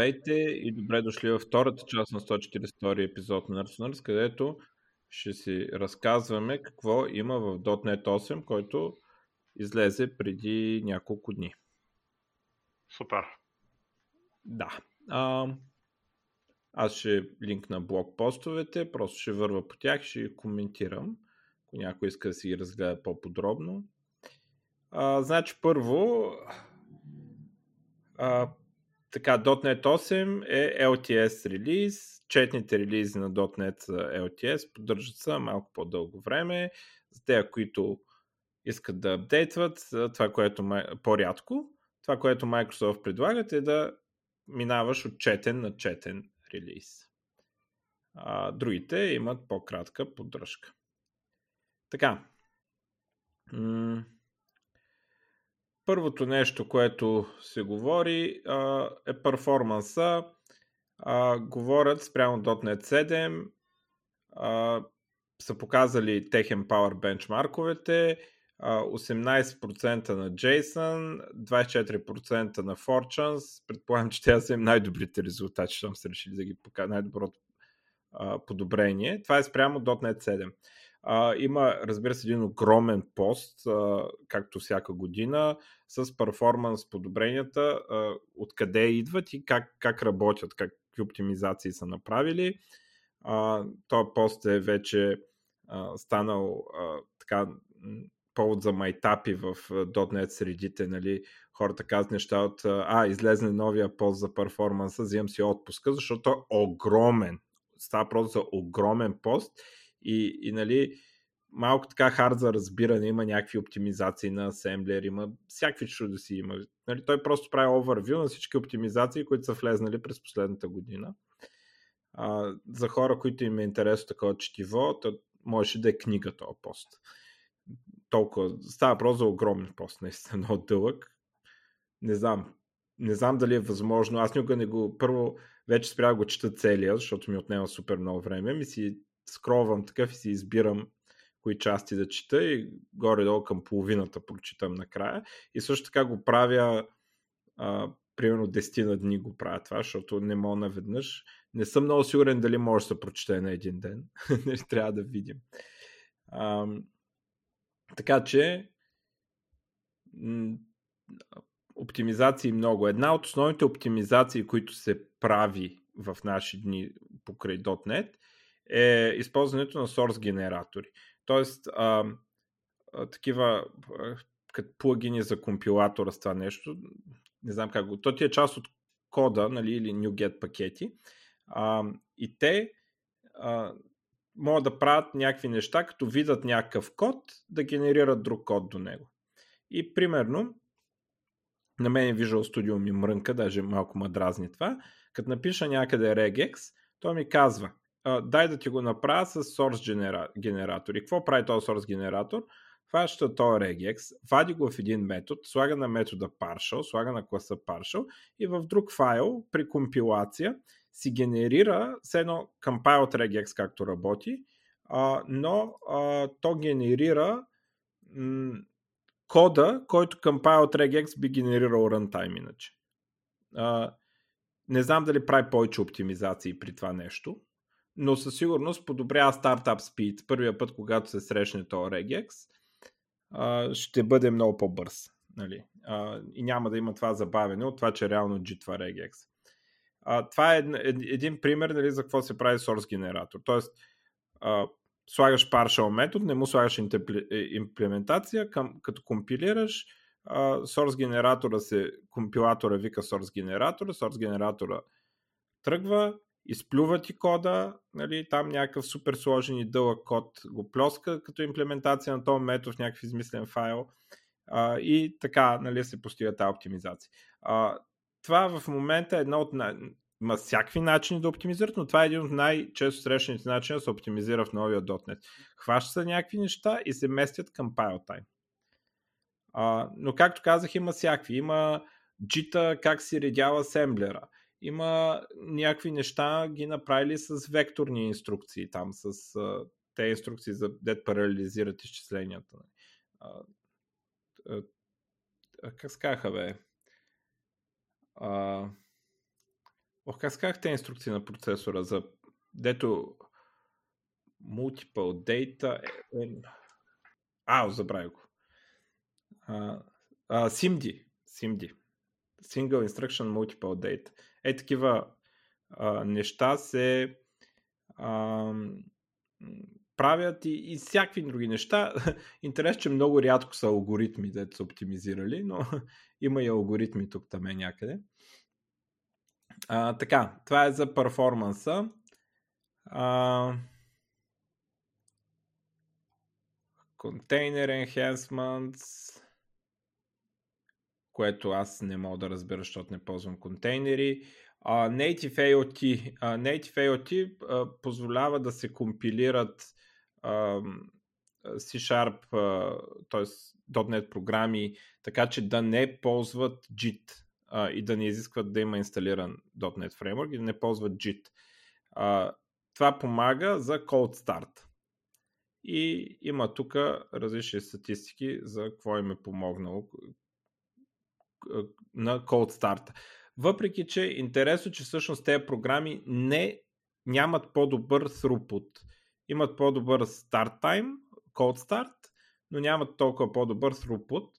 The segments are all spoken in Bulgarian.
Здравейте и добре дошли във втората част на 142 епизод на Nerds където ще си разказваме какво има в .NET 8, който излезе преди няколко дни. Супер. Да. А, аз ще линкна блог постовете, просто ще върва по тях, ще коментирам, ако някой иска да си ги разгледа по-подробно. А, значи първо, а, така, .NET 8 е LTS релиз. Четните релизи на .NET LTS, поддържат се малко по-дълго време. За тези, които искат да апдейтват, това, което по-рядко, това, което Microsoft предлагат е да минаваш от четен на четен релиз. А, другите имат по-кратка поддръжка. Така. Първото нещо, което се говори е перформанса. Говорят спрямо .NET 7 са показали техен Power бенчмарковете, 18% на JSON, 24% на Fortunes. Предполагам, че те са им най-добрите резултати, щом са решили да ги покажат най-доброто подобрение. Това е спрямо .NET 7. А, има, разбира се, един огромен пост, а, както всяка година, с перформанс подобренията, а, откъде идват и как, как работят, какви оптимизации са направили. А, този пост е вече а, станал а, така повод за майтапи в .NET средите, нали, хората казват неща от а, излезне новия пост за перформанса, взимам си отпуска, защото е огромен. Става просто за огромен пост и, и нали, малко така хард за разбиране, има някакви оптимизации на асемблер, има всякакви чудеси има. Нали, той просто прави овервю на всички оптимизации, които са влезнали през последната година. А, за хора, които им е интересно такова четиво, то можеше да е книга този пост. Толкова. Става просто за огромен пост, наистина много дълъг. Не знам. Не знам дали е възможно. Аз никога не го... Първо, вече спрях го чета целия, защото ми отнема супер много време. Ми си скровам такъв и си избирам кои части да чета и горе-долу към половината прочитам накрая. И също така го правя а, примерно 10 на дни го правя това, защото не мога наведнъж. Не съм много сигурен дали може да се прочете на един ден. Нали, трябва да видим. А, така че оптимизации много. Една от основните оптимизации, които се прави в наши дни покрай .NET е използването на source генератори. Тоест, а, а, такива като плагини за компилатора с това нещо, не знам как го. То ти е част от кода, нали, или NuGet пакети. А, и те а, могат да правят някакви неща, като видят някакъв код, да генерират друг код до него. И примерно, на мен Visual Studio ми мрънка, даже малко ма дразни това, като напиша някъде regex, то ми казва, дай да ти го направя с source генера... генератор. И какво прави този source генератор? Хваща този regex, вади го в един метод, слага на метода partial, слага на класа partial и в друг файл при компилация си генерира с едно compile regex както работи, но то генерира кода, който compile regex би генерирал runtime иначе. Не знам дали прави повече оптимизации при това нещо, но със сигурност подобрява стартап speed. Първия път, когато се срещне този regex, ще бъде много по-бърз. Нали? И няма да има това забавене от това, че реално джитва regex. Това е един пример нали, за какво се прави source генератор. Тоест, слагаш partial метод, не му слагаш е, имплементация, като компилираш, source генератора се, компилатора вика source генератора, source генератора тръгва, изплюва ти кода, нали, там някакъв супер сложен и дълъг код го плоска като имплементация на този метод в някакъв измислен файл а, и така нали, се постига тази оптимизация. А, това в момента е едно от най- има всякакви начини да оптимизират, но това е един от най-често срещаните начини да се оптимизира в новия .NET. Хващат се някакви неща и се местят към PileTime. А, но както казах, има всякакви. Има джита как си редява асемблера има някакви неща ги направили с векторни инструкции там, с а, те инструкции за дет парализират изчисленията. А, а, а, как скаха, бе? А, как сказахте инструкции на процесора за дето multiple data е... е а, забравя го. А, а, SIMD. SIMD. Single Instruction Multiple Data. Е, такива а, неща се а, правят и, и всякакви други неща. Интерес, че много рядко са алгоритми, дето са оптимизирали, но има и алгоритми тук там някъде. А, така, това е за перформанса. А, Container Enhancements, което аз не мога да разбера, защото не ползвам контейнери. Uh, Native AOT, uh, Native AOT uh, позволява да се компилират uh, C-Sharp, uh, т.е. .NET програми, така че да не ползват JIT uh, и да не изискват да има инсталиран .NET Framework и да не ползват JIT. Uh, това помага за Cold Start. И има тук различни статистики за какво им е помогнало на Cold Start. Въпреки, че е интересно, че всъщност тези програми не нямат по-добър throughput. Имат по-добър start time, cold start, но нямат толкова по-добър throughput.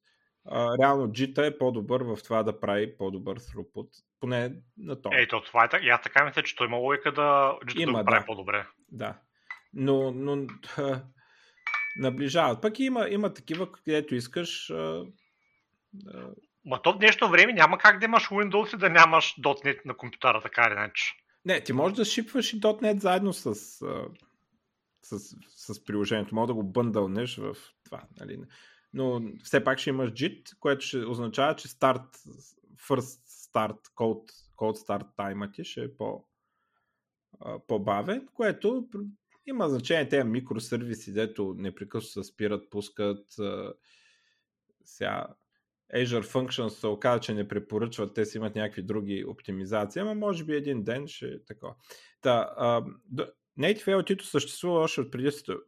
А, реално JIT е по-добър в това да прави по-добър throughput. Поне на то. Ей, то това е така. Аз така мисля, че той има логика да, JIT има, да прави да. по-добре. Да. Но, но наближават. Пък има, има такива, където искаш. А, а... Ма то в днешно време няма как да имаш Windows и да нямаш .NET на компютъра, така или иначе. Не, ти можеш да шипваш и .NET заедно с, с, с приложението. Може да го бъндълнеш в това. Нали? Но все пак ще имаш JIT, което ще означава, че старт, first start code, code start тайма ти ще е по, по-бавен, което има значение тези микросервиси, дето непрекъснато се спират, пускат. Сега Azure Functions се оказа, че не препоръчват, те си имат някакви други оптимизации, ама може би един ден ще е такова. Та, Native LT съществува още от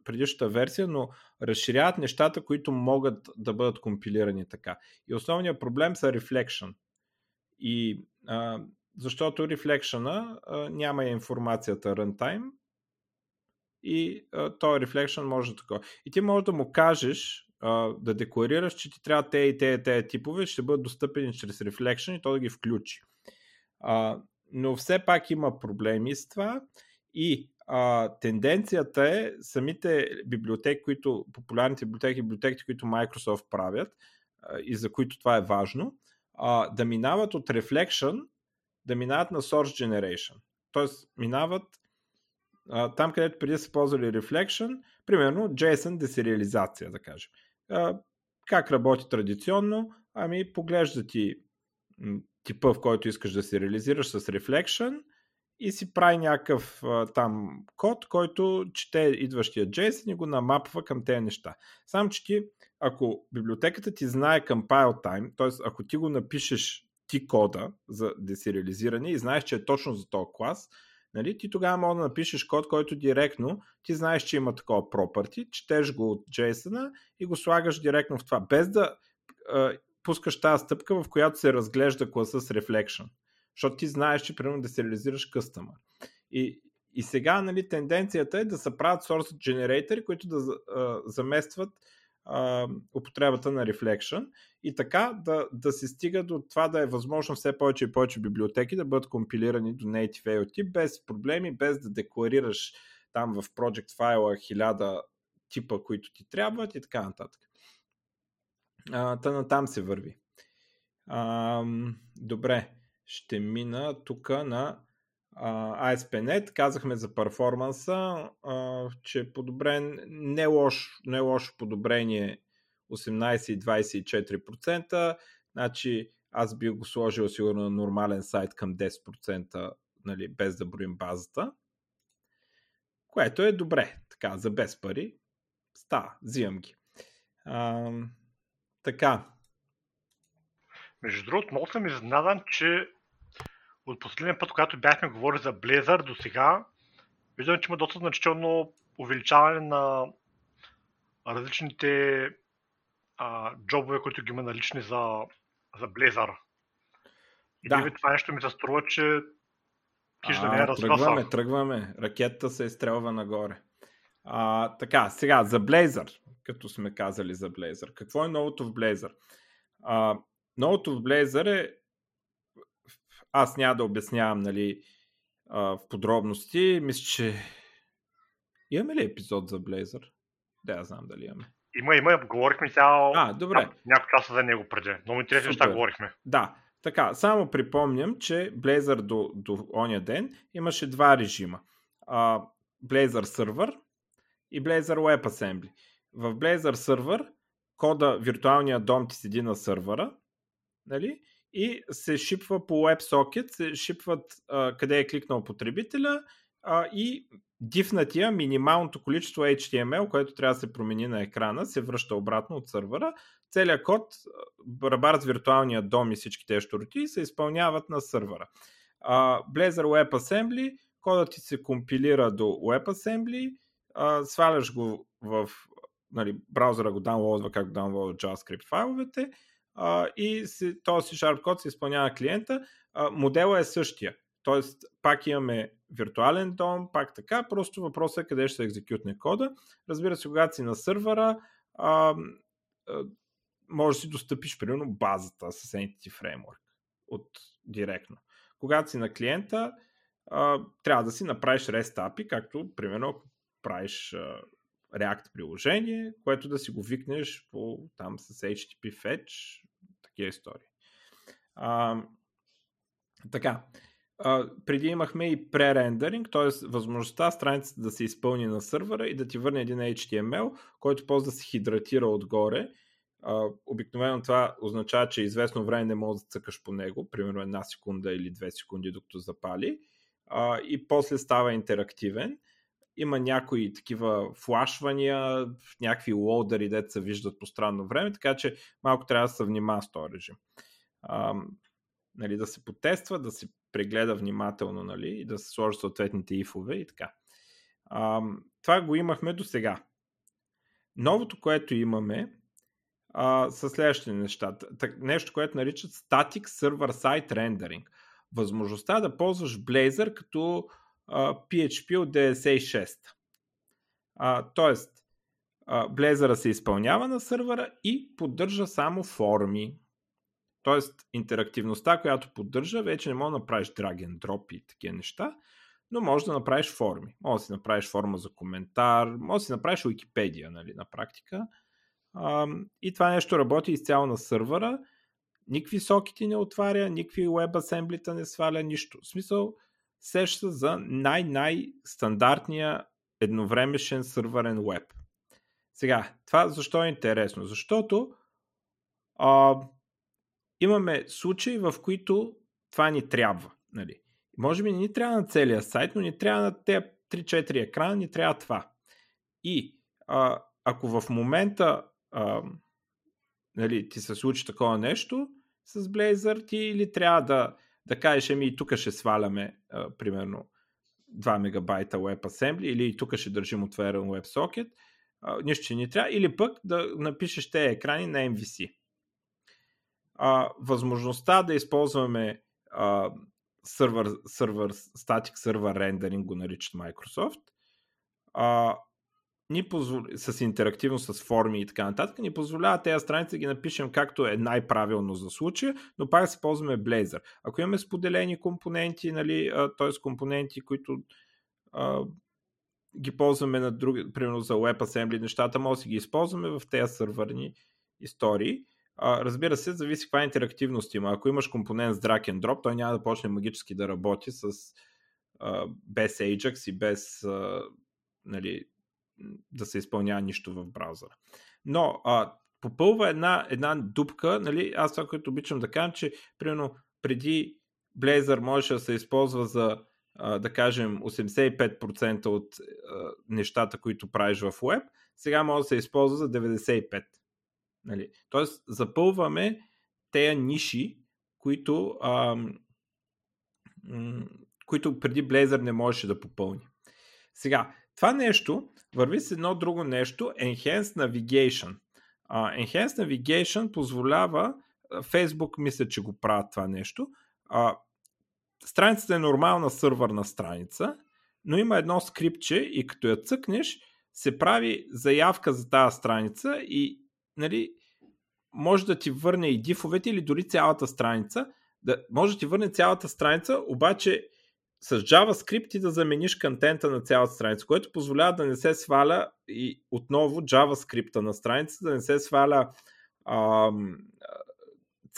предишната версия, но разширяват нещата, които могат да бъдат компилирани така. И основният проблем са Reflection. И а, защото Reflection няма информацията runtime, и а, този Reflection може да такова. И ти можеш да му кажеш, да декларираш, че ти трябва те и те и те типове, ще бъдат достъпени чрез Reflection и то да ги включи. А, но все пак има проблеми с това и а, тенденцията е самите библиотеки, които, популярните библиотеки, библиотеките, които Microsoft правят а, и за които това е важно, а, да минават от Reflection, да минават на Source Generation. Тоест, минават а, там, където преди са ползвали Reflection, примерно JSON десериализация, да кажем. Как работи традиционно? Ами, поглежда ти типа, в който искаш да се реализираш с Reflection и си прави някакъв там код, който чете идващия JSON и го намапва към тези неща. Само, че ти, ако библиотеката ти знае compile time, т.е. ако ти го напишеш ти кода за десериализиране и знаеш, че е точно за този клас, Нали? Ти тогава може да напишеш код, който директно ти знаеш, че има такова property, четеш го от JSON и го слагаш директно в това, без да е, пускаш тази стъпка, в която се разглежда класа с reflection. Защото ти знаеш, че примерно да се реализираш къстъма. И, и сега нали, тенденцията е да се правят source generator, които да а, заместват употребата на Reflection и така да, да се стига до това да е възможно все повече и повече библиотеки да бъдат компилирани до Native AOT без проблеми, без да декларираш там в Project файла хиляда типа, които ти трябват и така нататък. А, та там се върви. А, добре, ще мина тук на ASP.NET, казахме за перформанса, че е подобрен, не лошо, не лошо подобрение 18 и 24%, значи аз би го сложил сигурно на нормален сайт към 10%, нали, без да броим базата, което е добре, така, за без пари, става, взимам ги. А, така. Между другото, много съм изненадан, че от последния път, когато бяхме говорили за Blazor до сега, виждам, че има доста значително увеличаване на различните а, джобове, които ги има налични за, за Blazor. И да. това нещо ми се струва, че Хищ да не е тръгваме, тръгваме. Ракетата се изстрелва нагоре. А, така, сега, за Blazor, като сме казали за Blazor. Какво е новото в Blazor? А, новото в Blazor е аз няма да обяснявам нали, а, в подробности. Мисля, че имаме ли епизод за Blazor? Да, знам дали имаме. Има, има. Говорихме цяло а, добре. няколко часа за него преди. Много интересни неща говорихме. Да, така, само припомням, че Blazor до, до оня ден имаше два режима. А, Blazor Server и Blazor WebAssembly. В Blazor Server кода, виртуалния дом ти седи на сървъра, нали? И се шипва по WebSocket, се шипват а, къде е кликнал потребителя а, и дифнатия минималното количество HTML, което трябва да се промени на екрана, се връща обратно от сървъра. Целият код, рабар с виртуалния дом и всички тези штороти се изпълняват на сървъра. А, Blazor WebAssembly, кодът ти се компилира до WebAssembly, а, сваляш го в нали, браузъра го даунлоудва, как го даунлоудва JavaScript файловете и си, този C-Sharp код се изпълнява клиента. А, модела е същия. Тоест, пак имаме виртуален дом, пак така, просто въпросът е къде ще се екзекютне кода. Разбира се, когато си на сървъра, а, а, може да си достъпиш, примерно, базата с Entity Framework от директно. Когато си на клиента, а, трябва да си направиш REST API, както, примерно, ако правиш а, React приложение, което да си го викнеш по, там с HTTP fetch, такива истории. А, така, а, преди имахме и пререндеринг, т.е. възможността страницата да се изпълни на сървъра и да ти върне един HTML, който после да се хидратира отгоре. Обикновено това означава, че известно време не можеш да цъкаш по него, примерно една секунда или две секунди, докато запали. А, и после става интерактивен има някои такива флашвания, някакви лоудъри, дете се виждат по странно време, така че малко трябва да се внимава с този режим. А, нали, да се потества, да се прегледа внимателно нали, и да се сложи съответните ифове и така. А, това го имахме до сега. Новото, което имаме, а, са следващите неща. Нещо, което наричат Static Server Side Rendering. Възможността да ползваш Blazor като PHP от 96. А, тоест, Blazor се изпълнява на сървъра и поддържа само форми. Тоест, интерактивността, която поддържа, вече не може да направиш drag and drop и такива неща, но може да направиш форми. Може да си направиш форма за коментар, може да си направиш Wikipedia, нали, на практика. А, и това нещо работи изцяло на сървъра. Никакви сокети не отваря, никакви WebAssembly не сваля, нищо. В смисъл, сеща за най-най-стандартния едновремешен сървърен веб. Сега, това защо е интересно? Защото а, имаме случаи, в които това ни трябва. Нали? Може би не ни трябва на целия сайт, но ни трябва на тези 3-4 екрана, ни трябва това. И а, ако в момента а, нали, ти се случи такова нещо с Blazor, ти или трябва да да кажеш, ами и тук ще сваляме, а, примерно, 2 мегабайта WebAssembly или и тук ще държим отворен WebSocket, а, нищо, че ни трябва, или пък да напишеш тези екрани на MVC. А, възможността да използваме а, сервер, сервер, static server rendering го наричат Microsoft, а, ни позволя, с интерактивно, с форми и така нататък, ни позволява тези страници да ги напишем както е най-правилно за случая, но пак се ползваме Blazor. Ако имаме споделени компоненти, нали, т.е. компоненти, които а, ги ползваме на други, примерно за WebAssembly нещата, може да си ги използваме в тези сървърни истории. А, разбира се, зависи каква интерактивност има. Ако имаш компонент с drag and drop, той няма да почне магически да работи с а, без Ajax и без а, нали, да се изпълнява нищо в браузъра. Но а, попълва една, една дупка, нали, аз това, което обичам да кажа, че примерно преди Blazor можеше да се използва за да кажем 85% от нещата, които правиш в web, сега може да се използва за 95%. Нали? Тоест запълваме тези ниши, които, а, които преди Blazor не можеше да попълни. Сега, това нещо върви с едно друго нещо, Enhanced Navigation. Uh, Enhanced Navigation позволява, Facebook мисля, че го правят това нещо, uh, страницата е нормална сървърна страница, но има едно скрипче и като я цъкнеш, се прави заявка за тази страница и нали, може да ти върне и дифовете или дори цялата страница. Да, може да ти върне цялата страница, обаче с JavaScript ти да замениш контента на цялата страница, което позволява да не се сваля и отново JavaScript на страницата, да не се сваля ам,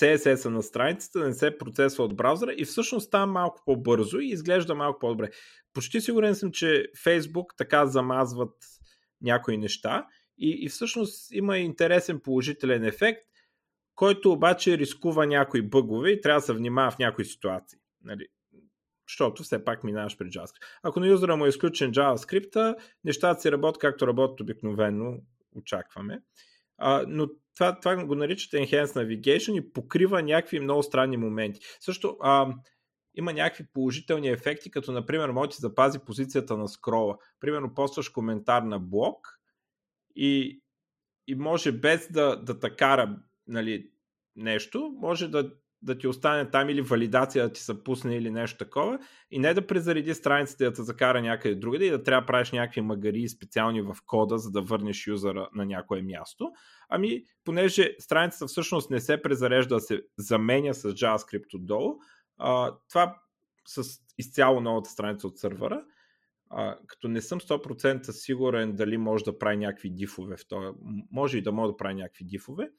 CSS на страницата, да не се процесва от браузъра и всъщност става малко по-бързо и изглежда малко по-добре. Почти сигурен съм, че Facebook така замазват някои неща и, и всъщност има интересен положителен ефект, който обаче рискува някои бъгове и трябва да се внимава в някои ситуации. Нали? Защото все пак минаваш при JavaScript. Ако на юзера му е изключен JavaScript, нещата си работят както работят обикновено, очакваме. А, но това, това го наричат Enhanced Navigation и покрива някакви много странни моменти. Също а, има някакви положителни ефекти, като например може да ти запази позицията на скрола. Примерно постваш коментар на блог и, и може без да, да такара нали, нещо, може да, да ти остане там или валидация да ти се пусне или нещо такова и не да презареди страницата да те закара някъде другаде и да трябва да правиш някакви магари специални в кода, за да върнеш юзера на някое място. Ами, понеже страницата всъщност не се презарежда да се заменя с JavaScript отдолу, а, това с изцяло новата страница от сървъра, а, като не съм 100% сигурен дали може да прави някакви дифове в това. Може и да може да прави някакви дифове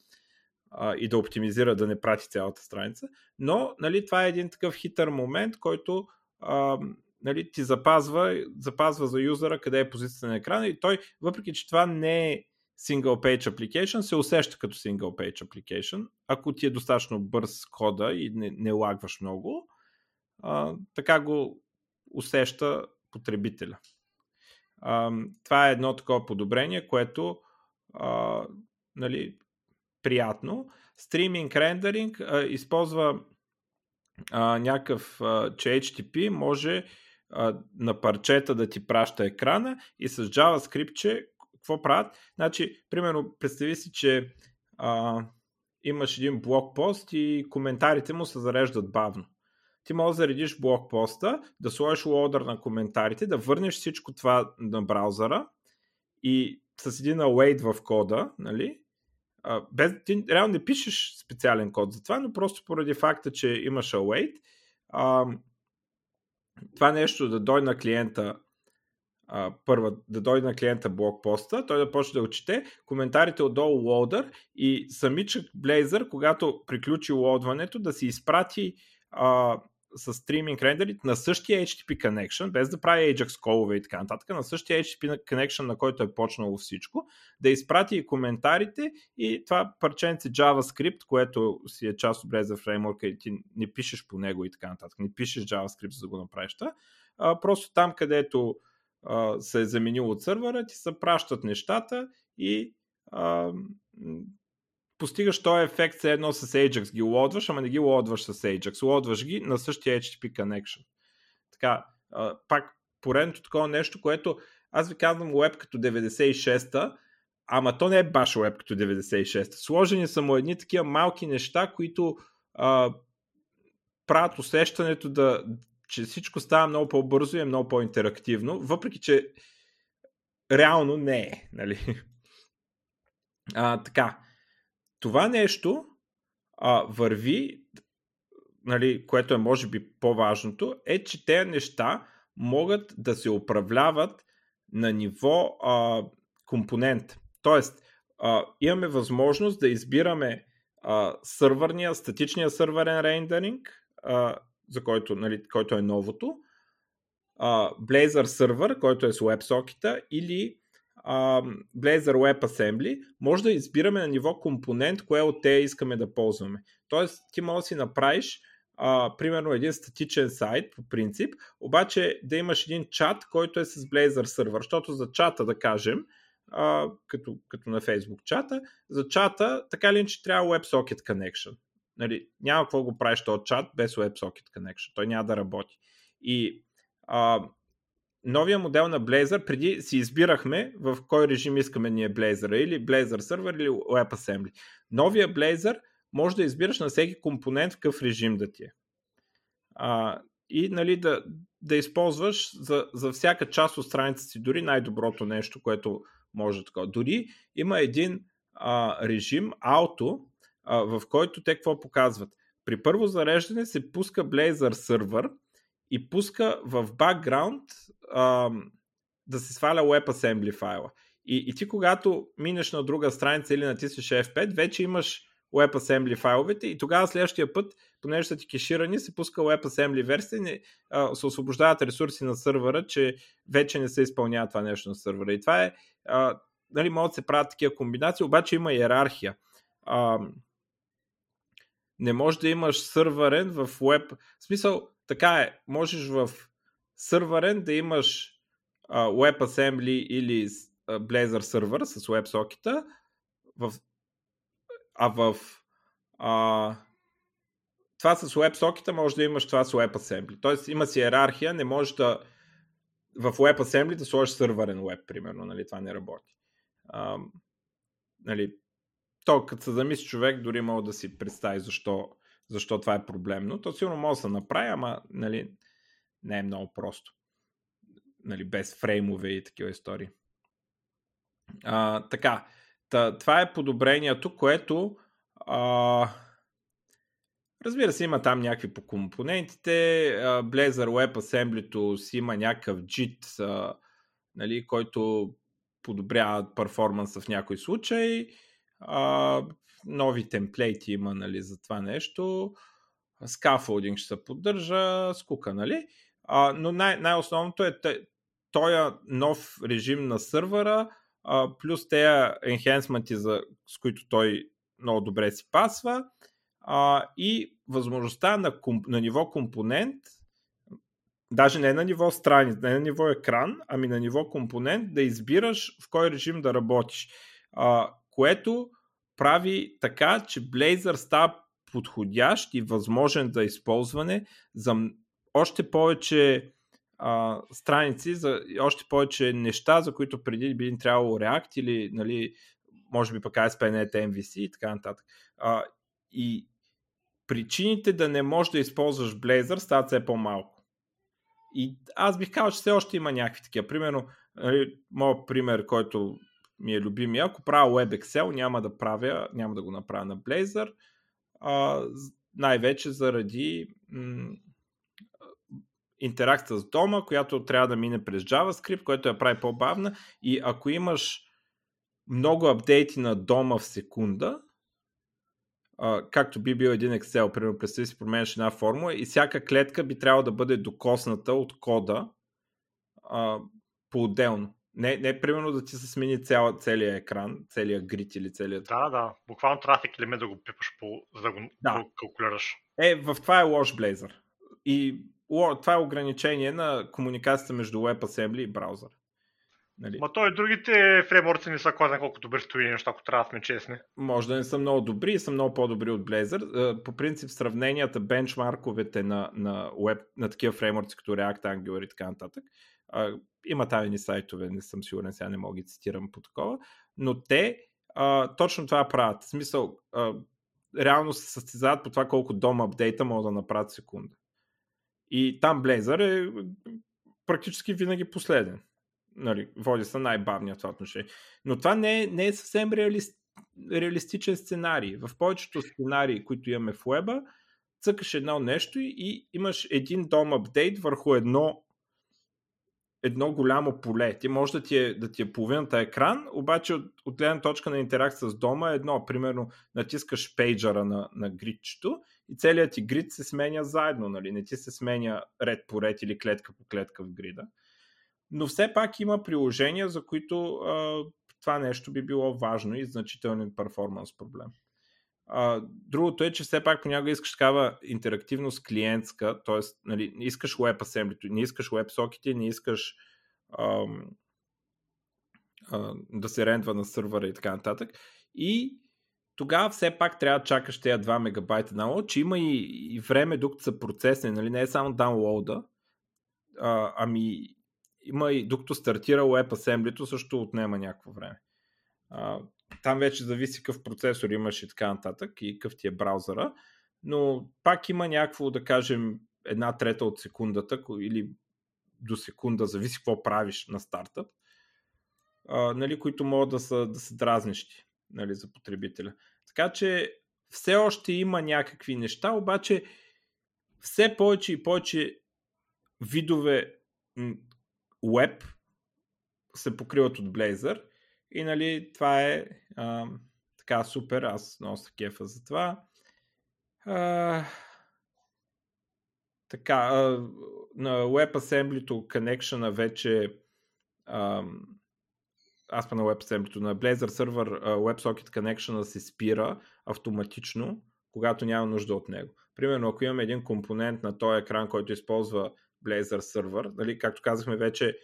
а, и да оптимизира да не прати цялата страница, но нали, това е един такъв хитър момент, който а, нали, ти запазва, запазва за юзера къде е позицията на екрана и той, въпреки че това не е single page application, се усеща като single page application, ако ти е достатъчно бърз кода и не, не лагваш много, а, така го усеща потребителя. А, това е едно такова подобрение, което а, нали, приятно. Стриминг рендеринг използва а, някакъв, а, че HTTP може а, на парчета да ти праща екрана и с JavaScript, че какво правят? Значи, примерно, представи си, че а, имаш един блокпост и коментарите му се зареждат бавно. Ти можеш да заредиш блокпоста, да сложиш лоудър на коментарите, да върнеш всичко това на браузъра и с един await в кода, нали, без, ти реално не пишеш специален код за това, но просто поради факта, че имаш await, а, това нещо да дойде на клиента а, първа, да дойде на клиента блокпоста, той да почне да отчете коментарите отдолу лоудър и самичък Blazor, когато приключи лоудването, да си изпрати а, с стриминг рендерите на същия HTTP connection, без да прави Ajax колове и така нататък, на същия HTTP connection, на който е почнало всичко, да изпрати и коментарите и това парченце JavaScript, което си е част от Blazor Framework и ти не пишеш по него и така нататък, не пишеш JavaScript за да го направиш това, а, просто там, където а, се е заменил от сървъра, ти се пращат нещата и а, постигаш този ефект все едно с Ajax ги лодваш, ама не ги лодваш с Ajax. Лодваш ги на същия HTTP connection. Така, а, пак поредното такова нещо, което аз ви казвам web като 96-та, ама то не е баш web като 96-та. Сложени са му едни такива малки неща, които а, правят усещането да, че всичко става много по-бързо и е много по-интерактивно, въпреки че реално не е. Нали? А, така, това нещо а, върви, нали, което е може би по-важното, е, че тези неща могат да се управляват на ниво а, компонент. Тоест, а, имаме възможност да избираме а, сървърния, статичния сървърен рендеринг, а, за който, нали, който е новото, а, Blazor сервер, който е с WebSocket или uh, Blazor WebAssembly, може да избираме на ниво компонент, кое от те искаме да ползваме. Тоест, ти можеш да си направиш uh, примерно един статичен сайт по принцип, обаче да имаш един чат, който е с Blazor сервер, защото за чата да кажем, uh, като, като на Facebook чата, за чата така ли че трябва WebSocket connection. Нали, няма какво го правиш този чат без WebSocket connection. Той няма да работи. И а, новия модел на Blazor, преди си избирахме в кой режим искаме ние Blazor, или Blazor сервер, или WebAssembly. Новия Blazor може да избираш на всеки компонент в какъв режим да ти е. А, и нали, да, да използваш за, за всяка част от страницата си дори най-доброто нещо, което може така. Дори има един а, режим, ауто, а, в който те какво показват? При първо зареждане се пуска Blazor сервер и пуска в бакграунд да се сваля WebAssembly файла. И, и ти когато минеш на друга страница или натиснеш F5, вече имаш WebAssembly файловете и тогава следващия път, понеже са ти кеширани, се пуска WebAssembly версия и се освобождават ресурси на сървъра, че вече не се изпълнява това нещо на сървъра. И това е, а, нали, могат да се правят такива комбинации, обаче има иерархия. А, не може да имаш сървърен в веб. В смисъл, така е, можеш в сървърен да имаш а, WebAssembly или Blazor сервер с WebSocket, а в а, това с WebSocket може да имаш това с WebAssembly. Тоест има си иерархия, не може да в WebAssembly да сложиш сървърен web, примерно, нали, това не работи. А, нали, то като се замисли човек, дори мога да си представи защо, защо това е проблемно. То сигурно може да се направи, ама нали, не е много просто. Нали, без фреймове и такива истории. А, така, та, това е подобрението, което а, разбира се, има там някакви по компонентите. Blazor WebAssembly си има някакъв JIT, нали, който подобрява перформанса в някои случаи. А, нови темплейти има нали, за това нещо. Scaffolding ще се поддържа, скука, нали? А, но най- най-основното е този нов режим на сървъра, а, плюс тези енхенсменти, за, с които той много добре си пасва а, и възможността на, комп, на ниво компонент, даже не на ниво страница, не на ниво екран, ами на ниво компонент, да избираш в кой режим да работиш. А, което прави така, че Blazor става подходящ и възможен за използване за още повече а, страници, за още повече неща, за които преди би им трябвало React или нали, може би пък ASP.NET MVC и така нататък. А, и причините да не можеш да използваш Blazor стават все по-малко. И аз бих казал, че все още има някакви такива. Примерно, нали, моят пример, който ми е любимия, ако правя WebExcel, няма да правя, няма да го направя на Blazor, а, най-вече заради м- интеракция с дома, която трябва да мине през JavaScript, което я прави по-бавна и ако имаш много апдейти на дома в секунда, а, както би бил един Excel, примерно представи си променяш една формула и всяка клетка би трябвало да бъде докосната от кода а, по-отделно. Не, не примерно да ти се смени цял, целият екран, целият грид или целият... Да, да. Буквално трафик елемент да го пипаш, по, за да го да. калкулираш. Е, в това е лош Blazor. И това е ограничение на комуникацията между WebAssembly и браузър. Нали? Ма той другите фреймворци не са кой знае колко добри стои нещо, ако трябва да сме честни. Може да не са много добри и са много по-добри от Blazor. По принцип сравненията, бенчмарковете на, на, web, на такива фреймворци като React, Angular и така нататък. Има там едни сайтове, не съм сигурен, сега не мога ги цитирам по такова, но те а, точно това правят. В смисъл, а, реално се състезават по това колко дом апдейта могат да направят секунда. И там Blazor е практически винаги последен нали, води се най-бавния в това отношение. Но това не е, не е съвсем реалист, реалистичен сценарий. В повечето сценарии, които имаме в веба, цъкаш едно нещо и имаш един дом апдейт върху едно едно голямо поле. Ти може да ти е, да ти е половината екран, обаче от, от гледна точка на интеракция с дома е едно. Примерно натискаш пейджера на, на гридчето и целият ти грид се сменя заедно. Нали? Не ти се сменя ред по ред или клетка по клетка в грида но все пак има приложения, за които а, това нещо би било важно и значителен перформанс проблем. А, другото е, че все пак понякога искаш такава интерактивност клиентска, т.е. Нали, не искаш WebAssembly, не искаш WebSocket, не искаш ам, а, да се рендва на сървъра и така нататък. И тогава все пак трябва да чакаш тези 2 мегабайта download, че има и, и време докато са процесни, нали? не е само download а, ами има и докато стартира WebAssembly, също отнема някакво време. А, там вече зависи какъв процесор имаш и така нататък и какъв ти е браузъра, но пак има някакво, да кажем, една трета от секундата или до секунда, зависи какво правиш на стартъп, а, нали, които могат да са, да са дразнещи нали, за потребителя. Така че все още има някакви неща, обаче все повече и повече видове веб се покриват от Blazor и нали, това е а, така супер, аз много се кефа за това. А, така, а, на WebAssembly-то connection вече а, аз на WebAssembly, на Blazor Server WebSocket Connection се спира автоматично, когато няма нужда от него. Примерно, ако имаме един компонент на този екран, който използва Blazor Server, нали, както казахме вече,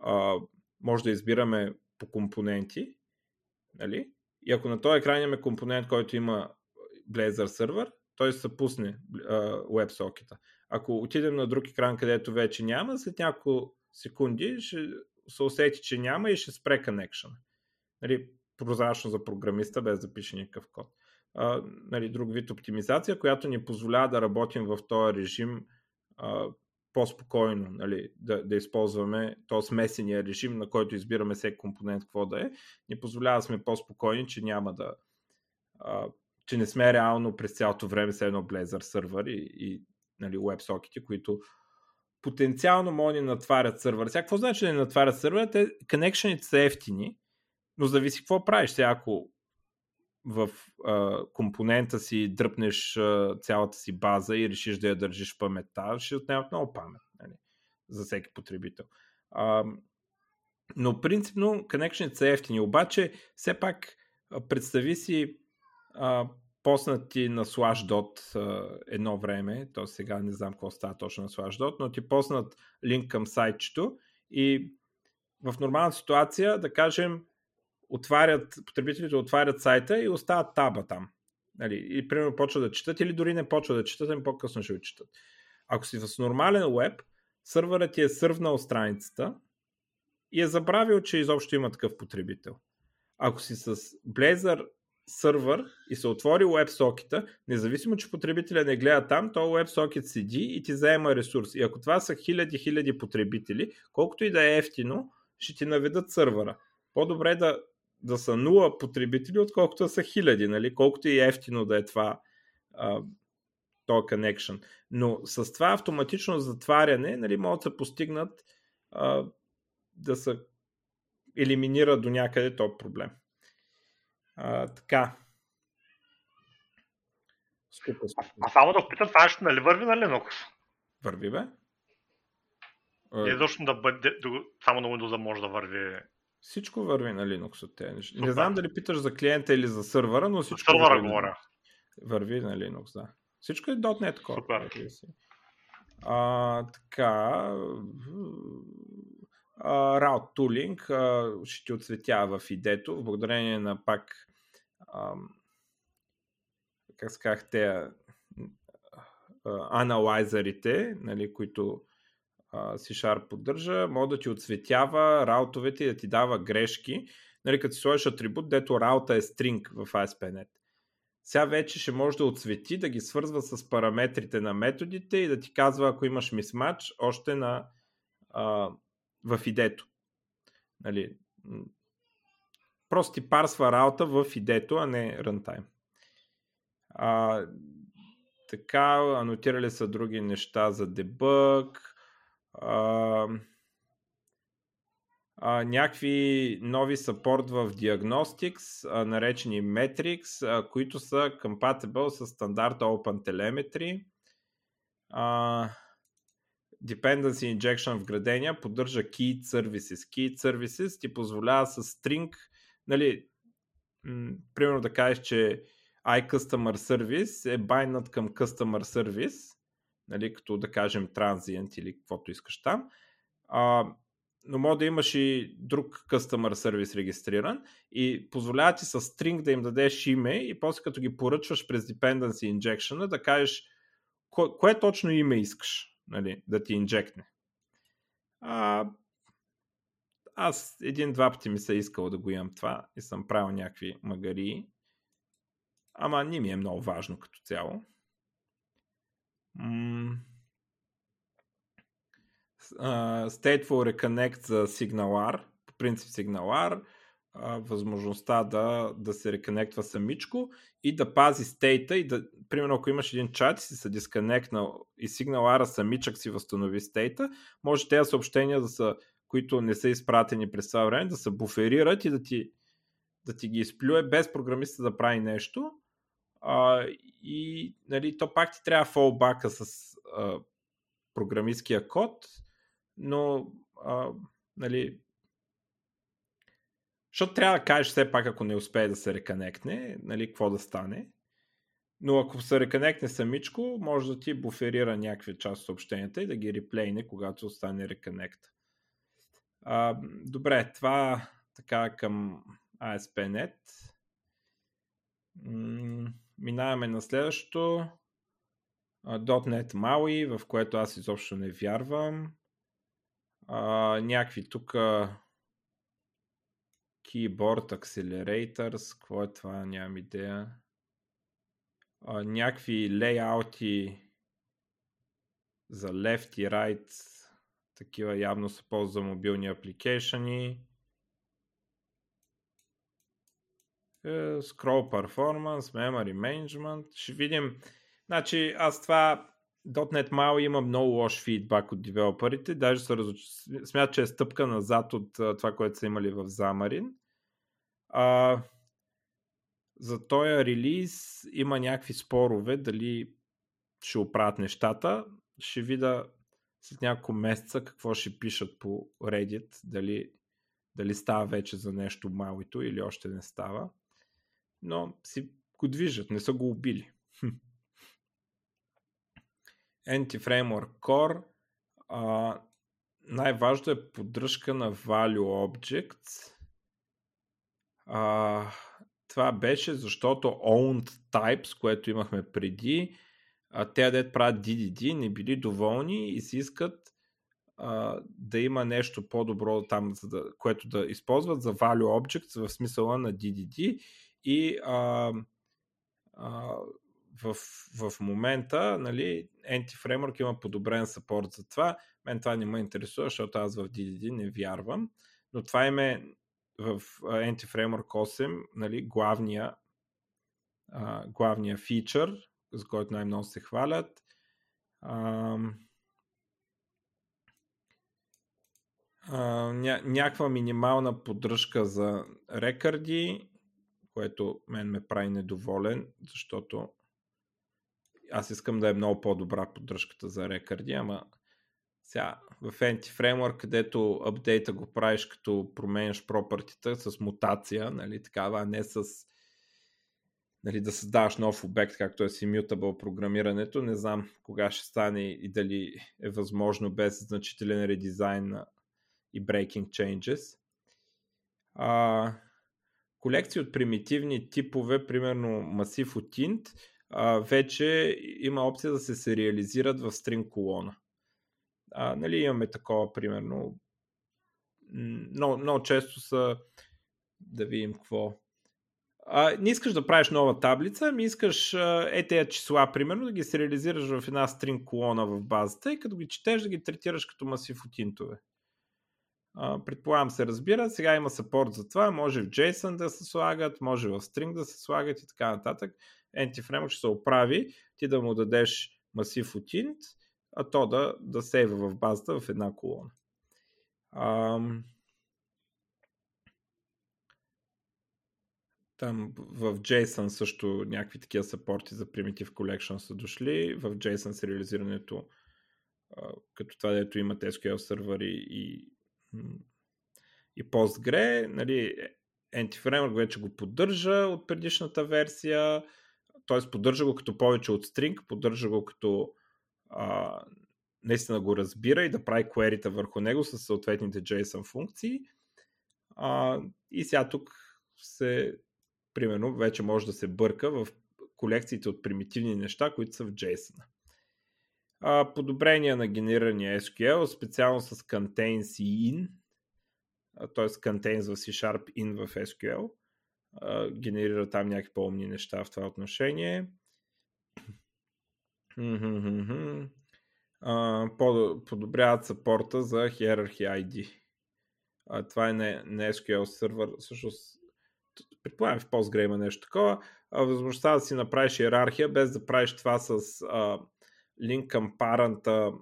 а, може да избираме по компоненти, нали? и ако на този екран имаме компонент, който има Blazor Server, той ще се пусне WebSocket. Ако отидем на друг екран, където вече няма, след няколко секунди ще се усети, че няма и ще спре connection. Нали, прозрачно за програмиста, без да пише никакъв код. А, нали, друг вид оптимизация, която ни позволява да работим в този режим а, по-спокойно, нали, да, да използваме този смесения режим, на който избираме всеки компонент какво да е, ни позволява да сме по-спокойни, че няма да а, че не сме реално през цялото време с едно Blazor сервер и, и нали, WebSocket, които потенциално могат да натварят сървър. Сега какво значи да не натварят сървър? Те коннекшените са ефтини, но зависи какво правиш. Сега ако в а, компонента си дръпнеш а, цялата си база и решиш да я държиш в паметта, ще отнемат много памет нали, за всеки потребител. А, но принципно коннекшените са ефтини, обаче все пак представи си а, поснати на Slashdot едно време, то сега не знам какво става точно на Slashdot, но ти поснат линк към сайтчето и в нормална ситуация, да кажем, отварят, потребителите отварят сайта и остават таба там. Нали, и примерно почва да четат или дори не почва да четат, ами по-късно ще четат. Ако си в нормален веб, сървърът ти е сървнал страницата и е забравил, че изобщо има такъв потребител. Ако си с Blazor сървър и се отвори WebSocket, независимо, че потребителя не гледа там, то WebSocket седи и ти заема ресурс. И ако това са хиляди, хиляди потребители, колкото и да е ефтино, ще ти наведат сървъра. По-добре е да, да са нула потребители, отколкото да са хиляди, нали? колкото и ефтино да е това то connection. Но с това автоматично затваряне нали, могат да се постигнат а, да се елиминира до някъде този проблем. А, така. Скупо, скупо. А, а само да опитам, това нещо нали върви на Linux? Върви, бе. Не точно да бъде, само на Windows може да върви. Всичко върви на Linux от тези неща. Не знам дали питаш за клиента или за сървъра, но всичко. За сървъра говоря. Върви на Linux, да. Всичко е .NET Core. Супер. А, така. Route Tooling ще ти отсветява в идето, благодарение на пак как се казах, те аналайзерите, нали, които C-Sharp поддържа, може да ти отсветява раутовете и да ти дава грешки, нали, като си сложиш атрибут, дето раута е string в ASP.NET. Сега вече ще може да отсвети, да ги свързва с параметрите на методите и да ти казва, ако имаш мисмач, още на, а, в идето. Нали, просто ти парсва работа в идето, а не runtime. А, така, анотирали са други неща за дебъг. А, а, някакви нови сапорт в Diagnostics, а, наречени Metrics, а, които са compatible с стандарта OpenTelemetry. А, Dependency Injection в градения поддържа Key Services. Key Services ти позволява с string, нали, м- примерно да кажеш, че iCustomer Service е байнат към Customer Service, нали, като да кажем Transient или каквото искаш там. А, но може да имаш и друг Customer Service регистриран и позволява ти с string да им дадеш име и после като ги поръчваш през Dependency Injection да кажеш кое, кое точно име искаш нали, да ти инжектне. А, аз един-два пъти ми се е искал да го имам това и съм правил някакви магари. Ама не ми е много важно като цяло. Stateful Reconnect за SignalR, по принцип SignalR, възможността да, да се реконектва самичко и да пази стейта и да, примерно ако имаш един чат и си се дисконектнал и SignalR самичък си възстанови стейта, може тези съобщения да са, които не са изпратени през това време, да се буферират и да ти, да ти ги изплюе без програмиста да прави нещо. А, и нали, то пак ти трябва фолбака с а, програмистския код, но а, нали, защото трябва да кажеш все пак, ако не успее да се реконектне, нали, какво да стане. Но ако се реконектне самичко, може да ти буферира някакви част от съобщенията и да ги реплейне, когато остане реконект. А, добре, това така към ASP.NET. Минаваме на следващото. .NET MAUI, в което аз изобщо не вярвам. А, някакви тук Keyboard Accelerators, какво е това, нямам идея. А, някакви лейаути за left и right, такива явно се ползват за мобилни апликейшени. Е, scroll Performance, Memory Management. Ще видим. Значи аз това .NET MAUI има много лош фидбак от девелоперите, даже се разуч... смятат, че е стъпка назад от това, което са имали в Xamarin. А, за този релиз има някакви спорове, дали ще оправят нещата. Ще видя след няколко месеца какво ще пишат по Reddit, дали, дали става вече за нещо малито или още не става. Но си го движат, не са го убили. Anti-Framework Core. А, най-важното е поддръжка на Value Objects. А, това беше защото Owned Types, което имахме преди, а, те дет правят DDD, не били доволни и си искат а, да има нещо по-добро там, за да, което да използват за Value Objects в смисъла на DDD и а, а, в, в момента, нали, Anti-Framework има подобрен сапорт за това. Мен това не ме интересува, защото аз в DDD не вярвам. Но това им е в Anti-Framework 8, нали, главния, а, главния фичър, за който най-много се хвалят. А, а, ня, някаква минимална поддръжка за рекърди, което мен ме прави недоволен, защото аз искам да е много по-добра поддръжката за рекърди, ама сега в Anti-Framework, където апдейта го правиш като променяш пропъртита с мутация, нали, такава, а не с нали, да създаваш нов обект, както е с immutable програмирането. Не знам кога ще стане и дали е възможно без значителен редизайн и breaking changes. А, колекции от примитивни типове, примерно масив от int, а, вече има опция да се сериализират в стринг колона. А, нали, имаме такова, примерно, много, много често са, да видим какво. А, не искаш да правиш нова таблица, ми искаш е тези числа, примерно, да ги сериализираш в една стринг колона в базата и като ги четеш да ги третираш като масив от интове. Предполагам се разбира, сега има сапорт за това, може в JSON да се слагат, може в string да се слагат и така нататък. Anti-Framework ще се оправи, ти да му дадеш масив от int, а то да, да сейва в базата в една колона. Ам... Там в JSON също някакви такива сапорти за Primitive Collection са дошли. В JSON с реализирането като това, дето имат SQL сервери и, и Postgre, нали, Anti-Framework вече го поддържа от предишната версия т.е. поддържа го като повече от стринг, поддържа го като а, наистина го разбира и да прави query върху него с съответните JSON функции. А, и сега тук се, примерно, вече може да се бърка в колекциите от примитивни неща, които са в JSON. А, подобрение на генерирания SQL, специално с contains и in, т.е. contains в C-Sharp, in в SQL генерира там някакви по-умни неща в това отношение. подобряват сапорта за Hierarchy ID. Това е не, не SQL сервер, всъщност предполагам в Postgre има нещо такова, възможността да си направиш иерархия, без да правиш това с линк към паранта,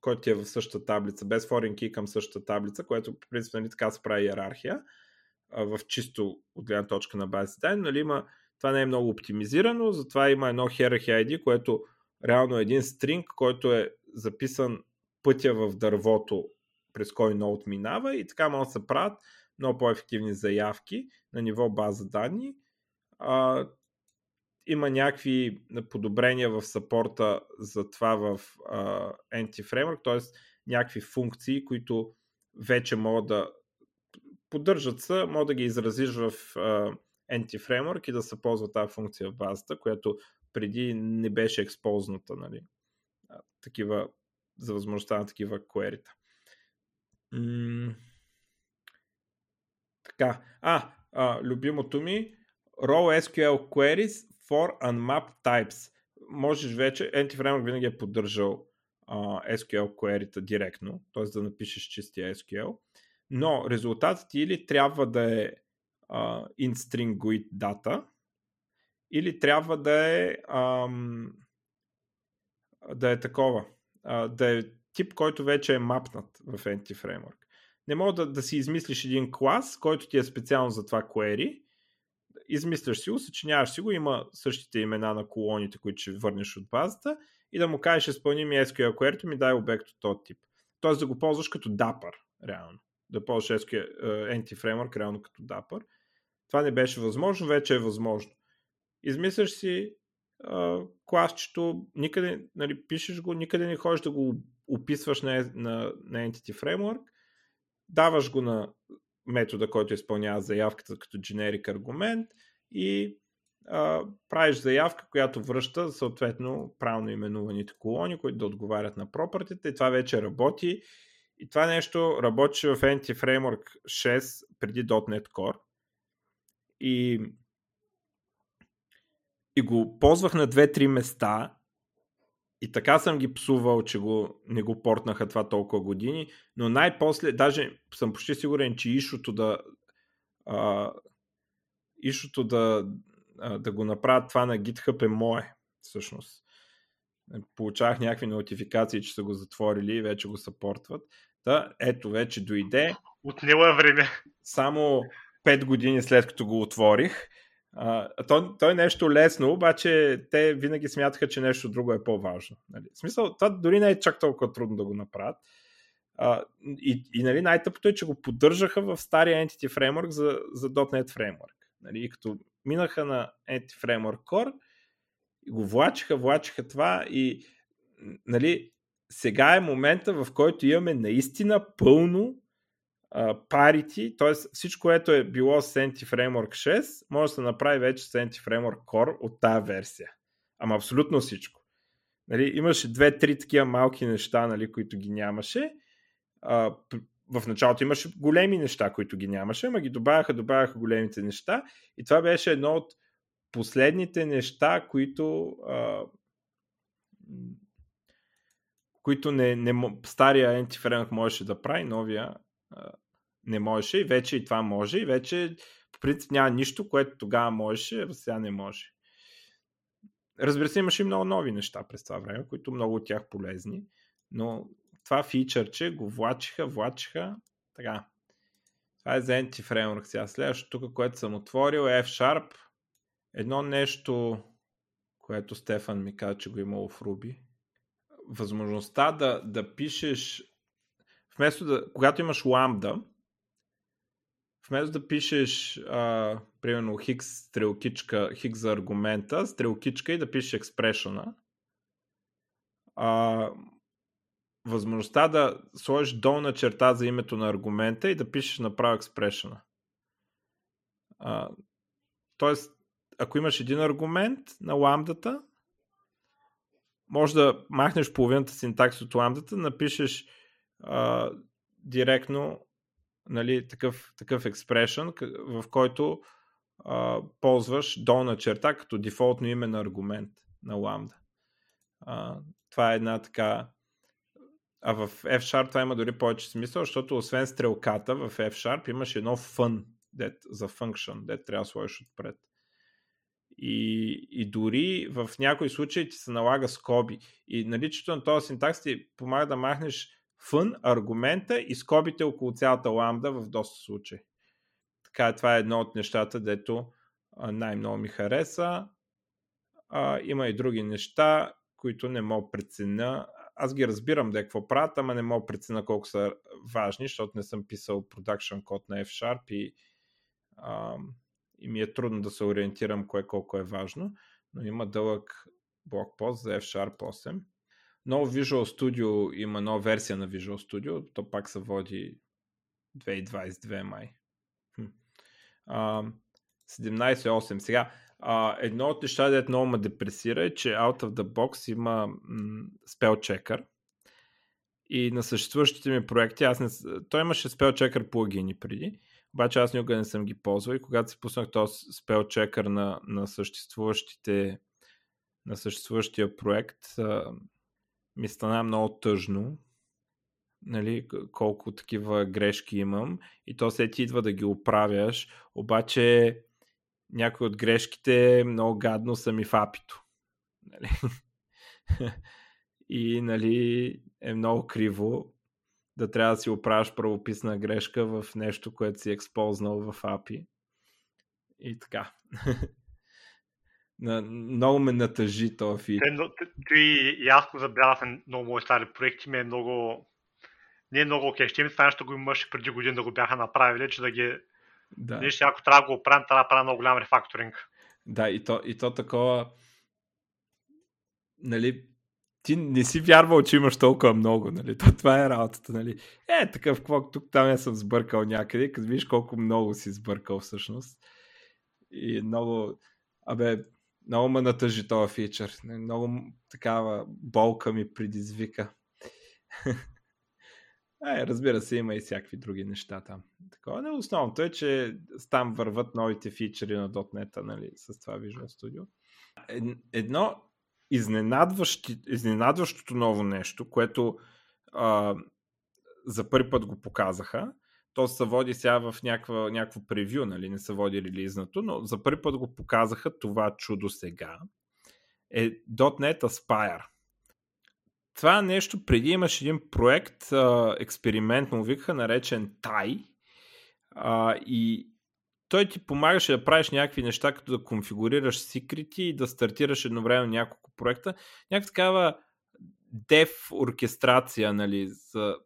който е в същата таблица, без foreign key към същата таблица, което по принцип нали, така се прави иерархия в чисто от гледна точка на бази данни, нали, има, това не е много оптимизирано, затова има едно hierarchy ID, което реално е един стринг, който е записан пътя в дървото, през кой ноут минава и така могат да се правят много по-ефективни заявки на ниво база данни. А, има някакви подобрения в сапорта за това в а, Anti-Framework, т.е. някакви функции, които вече могат да поддържат се, могат да ги изразиш в а, Anti-Framework и да се ползва тази функция в базата, която преди не беше експозната, нали? такива, за възможността на такива М- така, а, а, любимото ми, Raw SQL Queries for Unmapped Types. Можеш вече, Anti-Framework винаги е поддържал а, SQL query директно, т.е. да напишеш чистия SQL, но резултатът ти или трябва да е uh, in-string GUID data, или трябва да е ам, да е такова, а, да е тип, който вече е мапнат в Anti-Framework. Не мога да, да си измислиш един клас, който ти е специално за това query, измисляш си го, съчиняваш си го, има същите имена на колоните, които ще върнеш от базата и да му кажеш изпълни ми SQL query, ми дай обект от този тип. Тоест да го ползваш като Dapper, реално. Да ползваш SQL, uh, Anti-Framework реално като Dapper. Това не беше възможно, вече е възможно. Измисляш си uh, класчето, никъде, нали, пишеш го, никъде не ходиш да го описваш на, на, на Entity Framework, даваш го на метода, който изпълнява заявката като generic аргумент и а, правиш заявка, която връща съответно правилно именуваните колони, които да отговарят на пропъртите и това вече работи. И това нещо работеше в Entity Framework 6 преди .NET Core. И, и го ползвах на 2-3 места и така съм ги псувал, че го, не го портнаха това толкова години, но най-после, даже съм почти сигурен, че ишото да а, ишото да, а, да го направят това на GitHub е мое, всъщност. Получавах някакви нотификации, че са го затворили и вече го съпортват. Та, ето, вече дойде. Отнело е време. Само 5 години след като го отворих а, то, то е нещо лесно, обаче те винаги смятаха, че нещо друго е по-важно. Нали? В смисъл, това дори не е чак толкова трудно да го направят. А, и, и нали, най-тъпото е, че го поддържаха в стария Entity Framework за, за .NET Framework. Нали? И като минаха на Entity Framework Core, го влачиха, влачиха това и нали, сега е момента, в който имаме наистина пълно парити, т.е. всичко, което е било с Senti Framework 6, може да се направи вече Senti Framework Core от тази версия. Ама абсолютно всичко. Нали, имаше две-три такива малки неща, нали, които ги нямаше. А, в началото имаше големи неща, които ги нямаше, ама ги добавяха, добавяха големите неща. И това беше едно от последните неща, които а, които не, не, стария Anti-Framework можеше да прави, новия не можеше и вече и това може и вече по принцип няма нищо, което тогава можеше, а сега не може. Разбира се, имаше и много нови неща през това време, които много от тях полезни, но това фичърче го влачиха, влачиха, така. Това е за Anti-Framework сега. Следващото тук, което съм отворил е F-Sharp. Едно нещо, което Стефан ми каза, че го имало в Ruby. Възможността да, да пишеш вместо да, когато имаш ламда, вместо да пишеш а, примерно хикс стрелкичка, хикс за аргумента, стрелкичка и да пишеш експрешена, а, възможността да сложиш долна черта за името на аргумента и да пишеш направо експрешена. тоест, ако имаш един аргумент на ламдата, може да махнеш половината синтакс от ламдата, напишеш а, директно нали, такъв, такъв експрешън, в който а, ползваш долна черта като дефолтно име на аргумент на ламда. Това е една така А в F-Sharp това има дори повече смисъл, защото освен стрелката в F-Sharp имаш едно дет, за function, дет трябва да сложиш отпред. И, и дори в някои случаи ти се налага скоби. И наличието на този синтакс ти помага да махнеш fun, аргумента и скобите около цялата ламда в доста случаи. Така, това е едно от нещата, дето най-много ми хареса. А, има и други неща, които не мога преценя. Аз ги разбирам да е какво правят, ама не мога преценя колко са важни, защото не съм писал продакшн код на F-Sharp и, а, и ми е трудно да се ориентирам кое колко е важно, но има дълъг блокпост за F-Sharp 8. Ново Visual Studio има нова версия на Visual Studio, то пак се води 2022 май. 17.8. Сега, едно от нещата, дето много ме депресира е, че Out of the Box има м- spell checker. И на съществуващите ми проекти, аз не, той имаше spell checker плагини преди, обаче аз никога не съм ги ползвал и когато си пуснах този spell checker на, на съществуващите на съществуващия проект, ми стана много тъжно, нали, колко такива грешки имам и то след идва да ги оправяш, обаче някои от грешките много гадно са ми в апито. Нали? и нали, е много криво да трябва да си оправяш правописна грешка в нещо, което си експознал в API. И така. Много ме натъжи този фит. Ти и аз го забелязах на много мои стари проекти, ми е много не е много окей. Ще ми това нещо го имаш преди години да го бяха направили, че да ги... Да. Ще, ако трябва да го оправим, трябва да правим много голям рефакторинг. Да, и то, и то такова... Нали, ти не си вярвал, че имаш толкова много, нали? То, това е работата, нали? Е, такъв, какво тук там я съм сбъркал някъде, като виж колко много си сбъркал всъщност. И много, абе, много ме натъжи този фичър. Много такава болка ми предизвика. Е, разбира се, има и всякакви други неща там. Такова, не, основното е, че там върват новите фичери на .NET, нали, с това Visual Studio. Едно изненадващото ново нещо, което а, за първи път го показаха, то се води сега в някаква, някакво превю, нали, не се води релизнато, но за първи път го показаха това чудо сега, е .NET Aspire това нещо преди имаш един проект, експеримент му викаха, наречен. А, и той ти помагаше да правиш някакви неща, като да конфигурираш секрети и да стартираш едновременно няколко проекта. Някаква такава дев оркестрация, нали, за...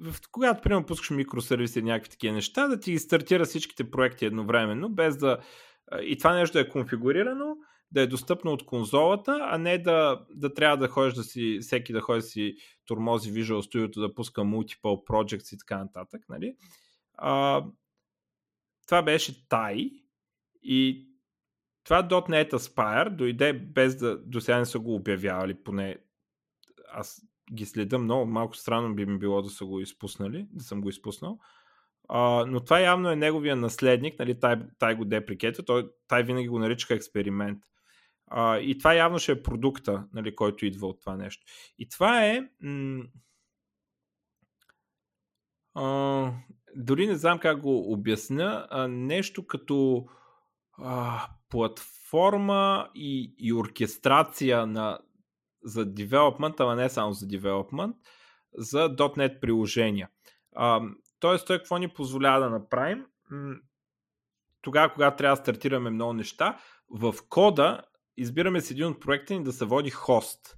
В, когато, примерно, пускаш микросервиси и някакви такива неща, да ти стартира всичките проекти едновременно, без да... И това нещо е конфигурирано, да е достъпно от конзолата, а не да, да трябва да ходиш да си, всеки да ходи си тормози Visual Studio да пуска multiple projects и така нататък. Нали? А, това беше Тай и това .NET Aspire дойде без да до сега не са го обявявали, поне аз ги следа много, малко странно би ми било да са го изпуснали, да съм го изпуснал. Uh, но това явно е неговия наследник, нали, тай, тай го деприкета, той, тай винаги го наричаха експеримент. А, и това явно ще е продукта, нали, който идва от това нещо. И това е. М- а, дори не знам как го обясня. А, нещо като а, платформа и, и оркестрация на, за development, ама не само за development, за .NET приложения. А, тоест, той какво ни позволява да направим? Тогава, когато трябва да стартираме много неща, в кода избираме си един от проекта ни да се води хост.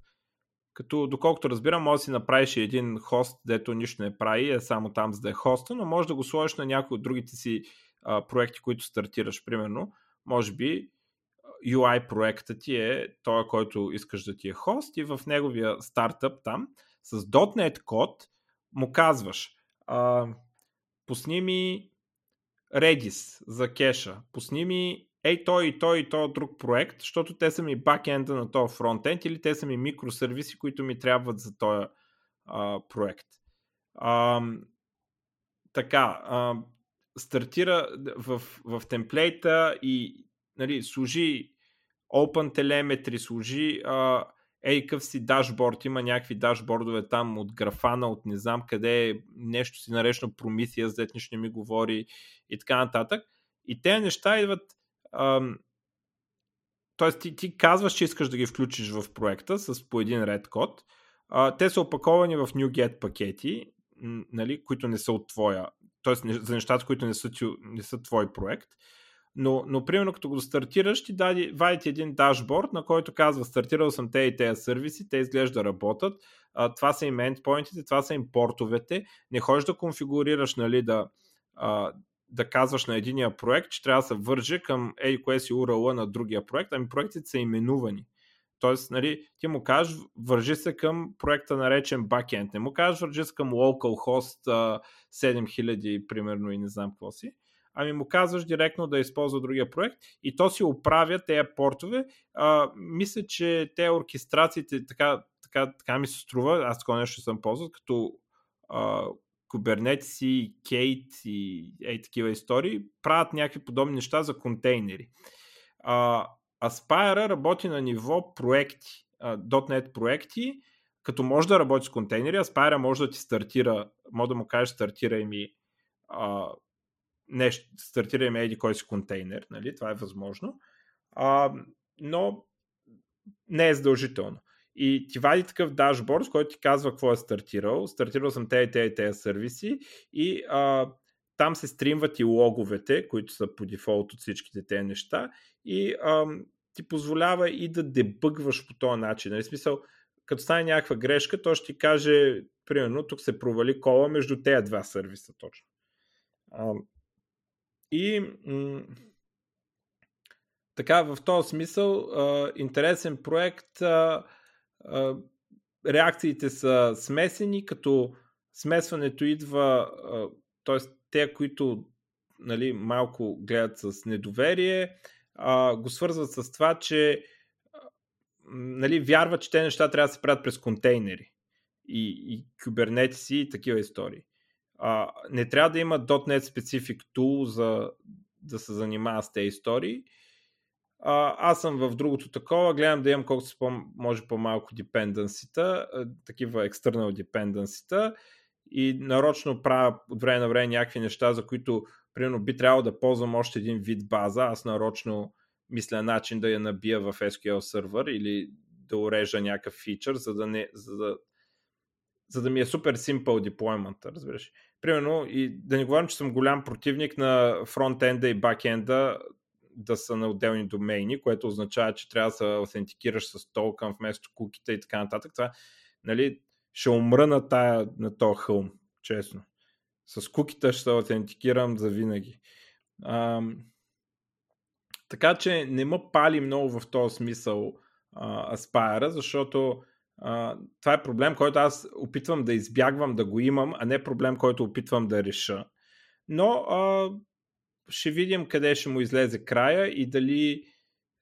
Като, доколкото разбирам, може да си направиш един хост, дето нищо не прави, е само там за да е хоста, но може да го сложиш на някои от другите си а, проекти, които стартираш. Примерно, може би UI проекта ти е той, който искаш да ти е хост и в неговия стартъп там с .NET код му казваш а, пусни ми Redis за кеша, пусни ми ей той и той и той друг проект, защото те са ми бакенда на този фронтенд или те са ми микросервиси, които ми трябват за този а, проект. А, така, а, стартира в, в темплейта и нали, служи OpenTelemetry, служи ей къв си дашборд, има някакви дашбордове там от графана, от не знам къде, нещо си наречено Prometheus, зет не ми говори и така нататък. И тези неща идват ам, Тоест ти, ти казваш, че искаш да ги включиш в проекта с по един ред код. А, те са опаковани в NuGet пакети, нали, които не са от твоя, т.е. за нещата, които не са, не са твой проект. Но, но примерно като го стартираш, ти дади, вади един дашборд, на който казва стартирал съм те и тези сервиси, те изглежда да работят, а, това са им endpointите, това са им портовете, не ходиш да конфигурираш, нали, да, а, да казваш на единия проект, че трябва да се върже към кое си URL на другия проект, ами проектите са именувани. Тоест, нали, ти му кажеш, вържи се към проекта наречен backend. Не му кажеш, вържи се към localhost uh, 7000, примерно, и не знам какво си. Ами му казваш директно да използва другия проект и то си оправя тези портове. А, мисля, че те оркестрациите, така, така, така ми се струва, аз такова нещо съм ползвал, като а, Kubernetes и Kate и ей такива истории, правят някакви подобни неща за контейнери. А, Aspire работи на ниво проекти, .NET проекти, като може да работи с контейнери, Aspire може да ти стартира, може да му кажеш стартирай ми а, нещо, стартирай ми еди кой си контейнер, нали? това е възможно, а, но не е задължително. И ти вади такъв дашборд, който ти казва какво е стартирал. Стартирал съм те и те и тези сервиси и а, там се стримват и логовете, които са по дефолт от всичките тези неща и а, ти позволява и да дебъгваш по този начин. Нали, смисъл, като стане някаква грешка, то ще ти каже, примерно, тук се провали кола между тези два сервиса точно. А, и м- така, в този смисъл, а, интересен проект. А, реакциите са смесени, като смесването идва, т.е. те, които нали, малко гледат с недоверие, а, го свързват с това, че нали, вярват, че те неща трябва да се правят през контейнери и, и Kubernetes и такива истории. А, не трябва да има .NET Specific Tool за да се занимава с тези истории. А, аз съм в другото такова, гледам да имам колкото си по, може по-малко dependency такива external dependency и нарочно правя от време на време някакви неща, за които примерно би трябвало да ползвам още един вид база, аз нарочно мисля начин да я набия в SQL сервер или да урежа някакъв фичър, за да, не, за да, за да ми е супер simple deployment, разбираш. Примерно, и да не говорим, че съм голям противник на фронтенда и бакенда да са на отделни домейни, което означава, че трябва да се аутентикираш с токен вместо куките и така нататък. Това, нали, ще умра на, тая, на този хълм, честно. С куките ще се аутентикирам за винаги. А, така че не ме пали много в този смисъл а, Aspire, защото това е проблем, който аз опитвам да избягвам да го имам, а не проблем, който опитвам да реша. Но а, ще видим къде ще му излезе края и дали,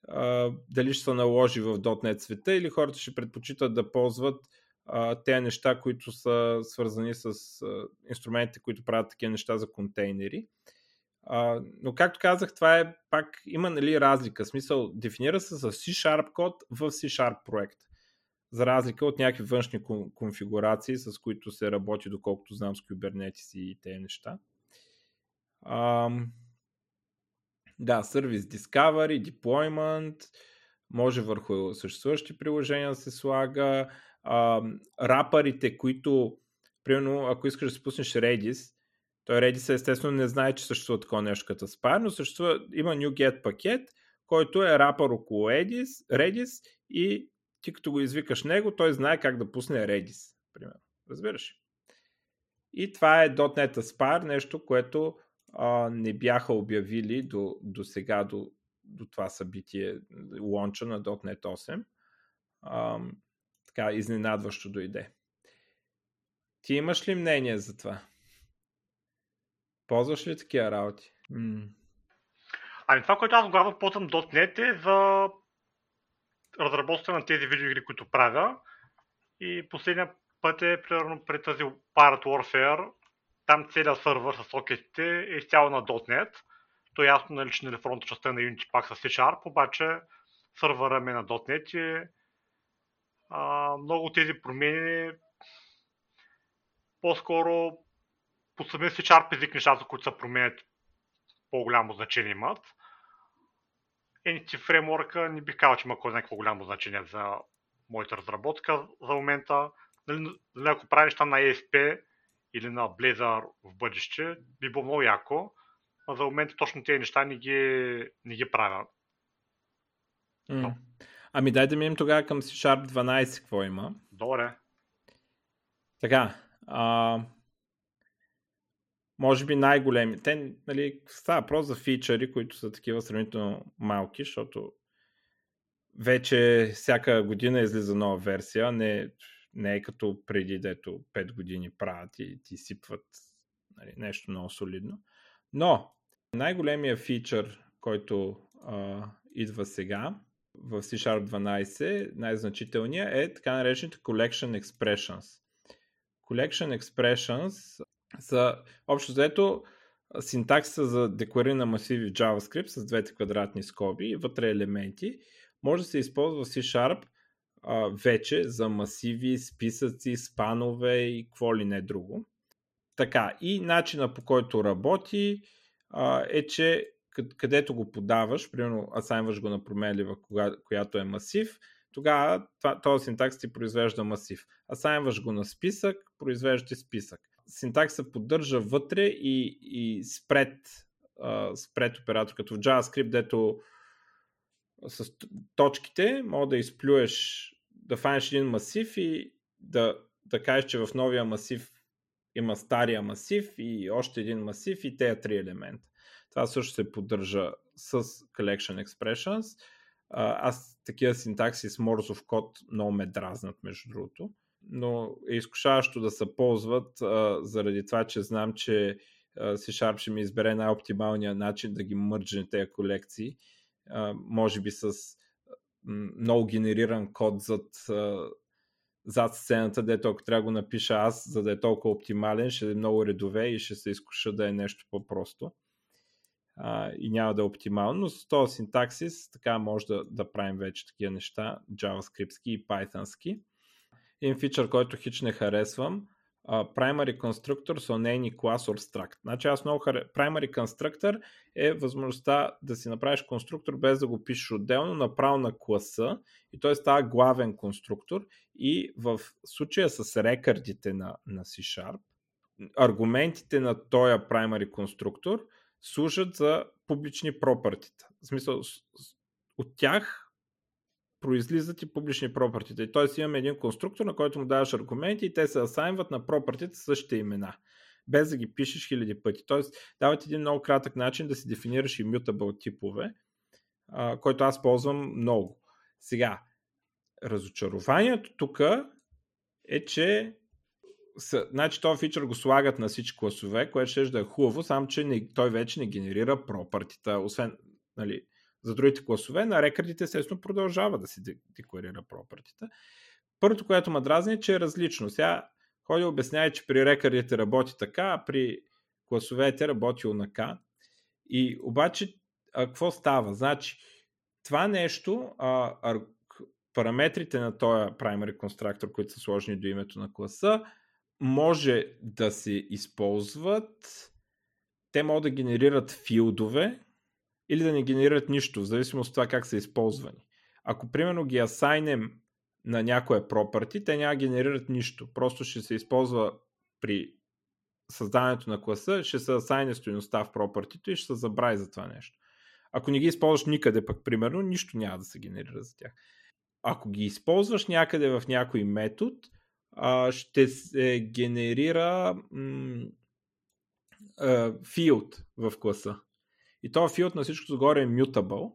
а, дали ще се наложи в .NET света или хората ще предпочитат да ползват а, тези неща, които са свързани с а, инструментите, които правят такива неща за контейнери. А, но както казах, това е пак, има нали, разлика. Смисъл, дефинира се с C-Sharp код в C-Sharp проект. За разлика от някакви външни конфигурации, с които се работи, доколкото знам с Kubernetes и тези неща. Ам... Да, Service Discovery, Deployment, може върху съществуващи приложения да се слага. А, рапърите, които, примерно, ако искаш да спуснеш Redis, той Redis естествено не знае, че съществува такова нещо като Spire, но съществува, има NuGet пакет, който е рапър около Redis, Redis и ти като го извикаш него, той знае как да пусне Redis, примерно. Разбираш? И това е .NET Aspire, нещо, което а, не бяха обявили до, до сега, до, до това събитие, лонча на .NET 8. А, така, изненадващо дойде. Ти имаш ли мнение за това? Ползваш ли такива работи? Ами това, което аз главно ползвам .NET е за разработка на тези видеоигри, които правя. И последния път е, примерно, при тази Pirate Warfare, там целият сървър с сокетите е изцяло на .NET. То е ясно, нали, че фронта частта на Unity пак с C-Sharp, обаче сървъра ми е на .NET и а, много от тези промени по-скоро по самия си Sharp език нещата, които се променят по-голямо значение имат. Entity фреймворка не бих казал, че има кой знае какво голямо значение за моята разработка за момента. Нали, нали ако правиш там на ESP или на Blazor в бъдеще, би било много яко. А за момента точно тези неща не ги, не ги правя. Mm. Ами дай да минем тогава към C-Sharp 12, какво има. Добре. Така, а, може би най-големи. Те, нали, става просто за фичъри, които са такива сравнително малки, защото вече всяка година излиза нова версия, не, не е като преди, дето 5 години правят и ти сипват нали, нещо много солидно. Но най-големия фичър, който а, идва сега в C-Sharp 12, най-значителният е така наречените Collection Expressions. Collection Expressions са общо взето синтаксиса за деклариране на масиви в JavaScript с двете квадратни скоби и вътре елементи може да се използва в C-Sharp а, вече за масиви, списъци, спанове и какво ли не друго. Така, и начина по който работи а, е, че където го подаваш, примерно асайнваш го на променлива, която е масив, тогава този синтакс ти произвежда масив. Асайнваш го на списък, произвежда ти списък. Синтакс се поддържа вътре и, и спред, спред оператор, като в JavaScript, дето с точките мога да изплюеш, да фанеш един масив и да, да кажеш, че в новия масив има стария масив и още един масив и тези три елемента. Това също се поддържа с Collection Expressions. Аз такива синтакси с Morse код много ме дразнат, между другото. Но е изкушаващо да се ползват а, заради това, че знам, че C-Sharp ще ми избере най-оптималния начин да ги мърджне тези колекции. А, може би с много генериран код зад, зад сцената, дето ако трябва да го напиша аз, за да е толкова оптимален, ще е много редове и ще се изкуша да е нещо по-просто а, и няма да е оптимално, но с този синтаксис така може да, да правим вече такива неща, JavaScript и Python-ски. Един фичър, който хич не харесвам, uh, Primary Constructor any class or struct. Значи аз много харе... Primary Constructor е възможността да си направиш конструктор без да го пишеш отделно, направо на класа и той става главен конструктор и в случая с рекърдите на, на C-Sharp, аргументите на този primary конструктор – служат за публични пропъртита. В смисъл, от тях произлизат и публични пропъртита. И т.е. имаме един конструктор, на който му даваш аргументи и те се асайнват на пропъртите същите имена без да ги пишеш хиляди пъти. Тоест, дават един много кратък начин да си дефинираш и типове, а, който аз ползвам много. Сега, разочарованието тук е, че са, значи този фичър го слагат на всички класове, което ще е хубаво, само че не, той вече не генерира пропартита, освен нали, за другите класове, на рекърдите естествено продължава да си декларира пропартита. Първото, което ме дразни е, че е различно. Сега ходи обяснява, че при рекърдите работи така, а при класовете работи онака. И обаче, а, какво става? Значи, това нещо, а, а, параметрите на този primary constructor, които са сложени до името на класа, може да се използват. Те могат да генерират филдове или да не генерират нищо, в зависимост от това как са използвани. Ако примерно ги асайнем на някоя property, те няма генерират нищо. Просто ще се използва при създаването на класа, ще се асайне стоеността в property и ще се забрави за това нещо. Ако не ги използваш никъде пък, примерно, нищо няма да се генерира за тях. Ако ги използваш някъде в някой метод, ще се генерира field в класа. И този field на всичко загоре е mutable.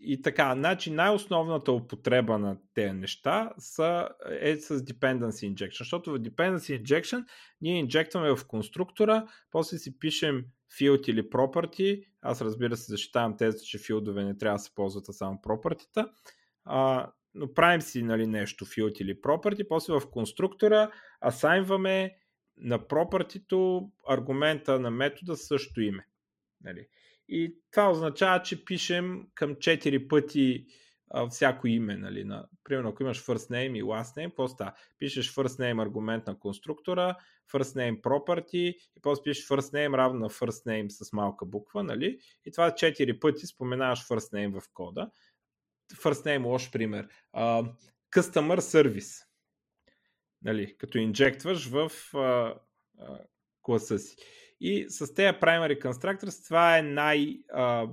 И така, значи най-основната употреба на тези неща са, е с dependency injection, защото в dependency injection ние инжектваме в конструктора, после си пишем field или property, аз разбира се защитавам тези, че филдове не трябва да се ползват, а само property а, но правим си нали, нещо, field или property, после в конструктора асайнваме на property аргумента на метода също име. Нали. И това означава, че пишем към 4 пъти а, всяко име, нали, на, примерно ако имаш first name и last name, става? Пишеш first name аргумент на конструктора, first name property и после пишеш first name равно на first name с малка буква, нали, и това четири пъти споменаваш first name в кода. First name лош пример. Uh, customer service. Нали, като инжектваш в uh, uh, класа си. И с тези primary constructors това е най- uh,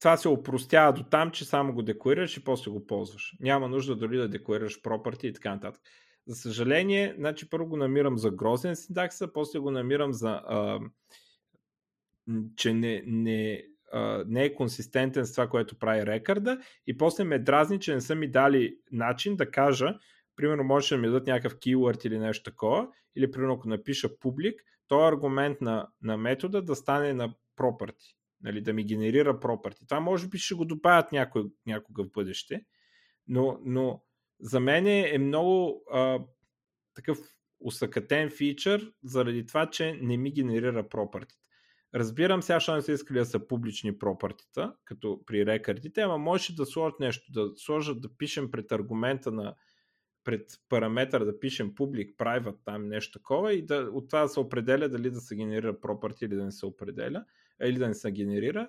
това се опростява до там, че само го декларираш и после го ползваш. Няма нужда дори да декларираш property и така нататък. За съжаление, значи първо го намирам за грозен синтакса, после го намирам за а, че не, не, а, не е консистентен с това, което прави рекърда и после ме дразни, че не са ми дали начин да кажа, примерно може да ми дадат някакъв keyword или нещо такова, или примерно ако напиша публик, то аргумент на, на метода да стане на property нали, да ми генерира property. Това може би ще го добавят някой, някога в бъдеще, но, но за мен е много а, такъв усъкатен фичър, заради това, че не ми генерира property. Разбирам сега, че не са искали да са публични пропартита, като при рекърдите, ама може да сложат нещо, да сложат да пишем пред аргумента на пред параметър да пишем public, private, там нещо такова и да, от това да се определя дали да се генерира property или да не се определя или да не се генерира.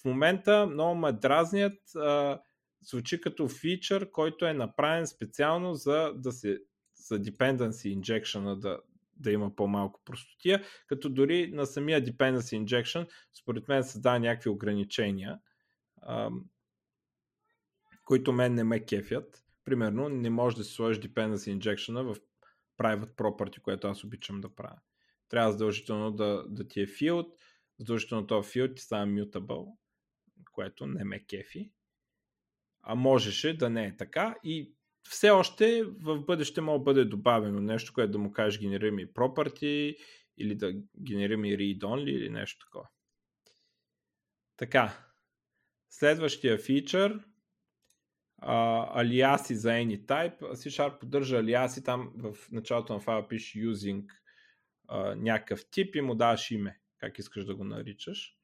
В момента много ме дразнят, а, звучи като фичър, който е направен специално за да се за dependency injection да, да има по-малко простотия, като дори на самия dependency injection според мен създава някакви ограничения, а, които мен не ме кефят. Примерно не може да се сложиш dependency injection в private property, което аз обичам да правя. Трябва задължително да, да ти е field, задължително този филд ти става mutable, което не ме кефи. А можеше да не е така и все още в бъдеще може да бъде добавено нещо, което да му кажеш генерира ми property или да генерира ми read only или нещо такова. Така, следващия фичър алиаси за anytype. C-Sharp поддържа алиаси, там в началото на файла пише using а, някакъв тип и му даваш име как искаш да го наричаш.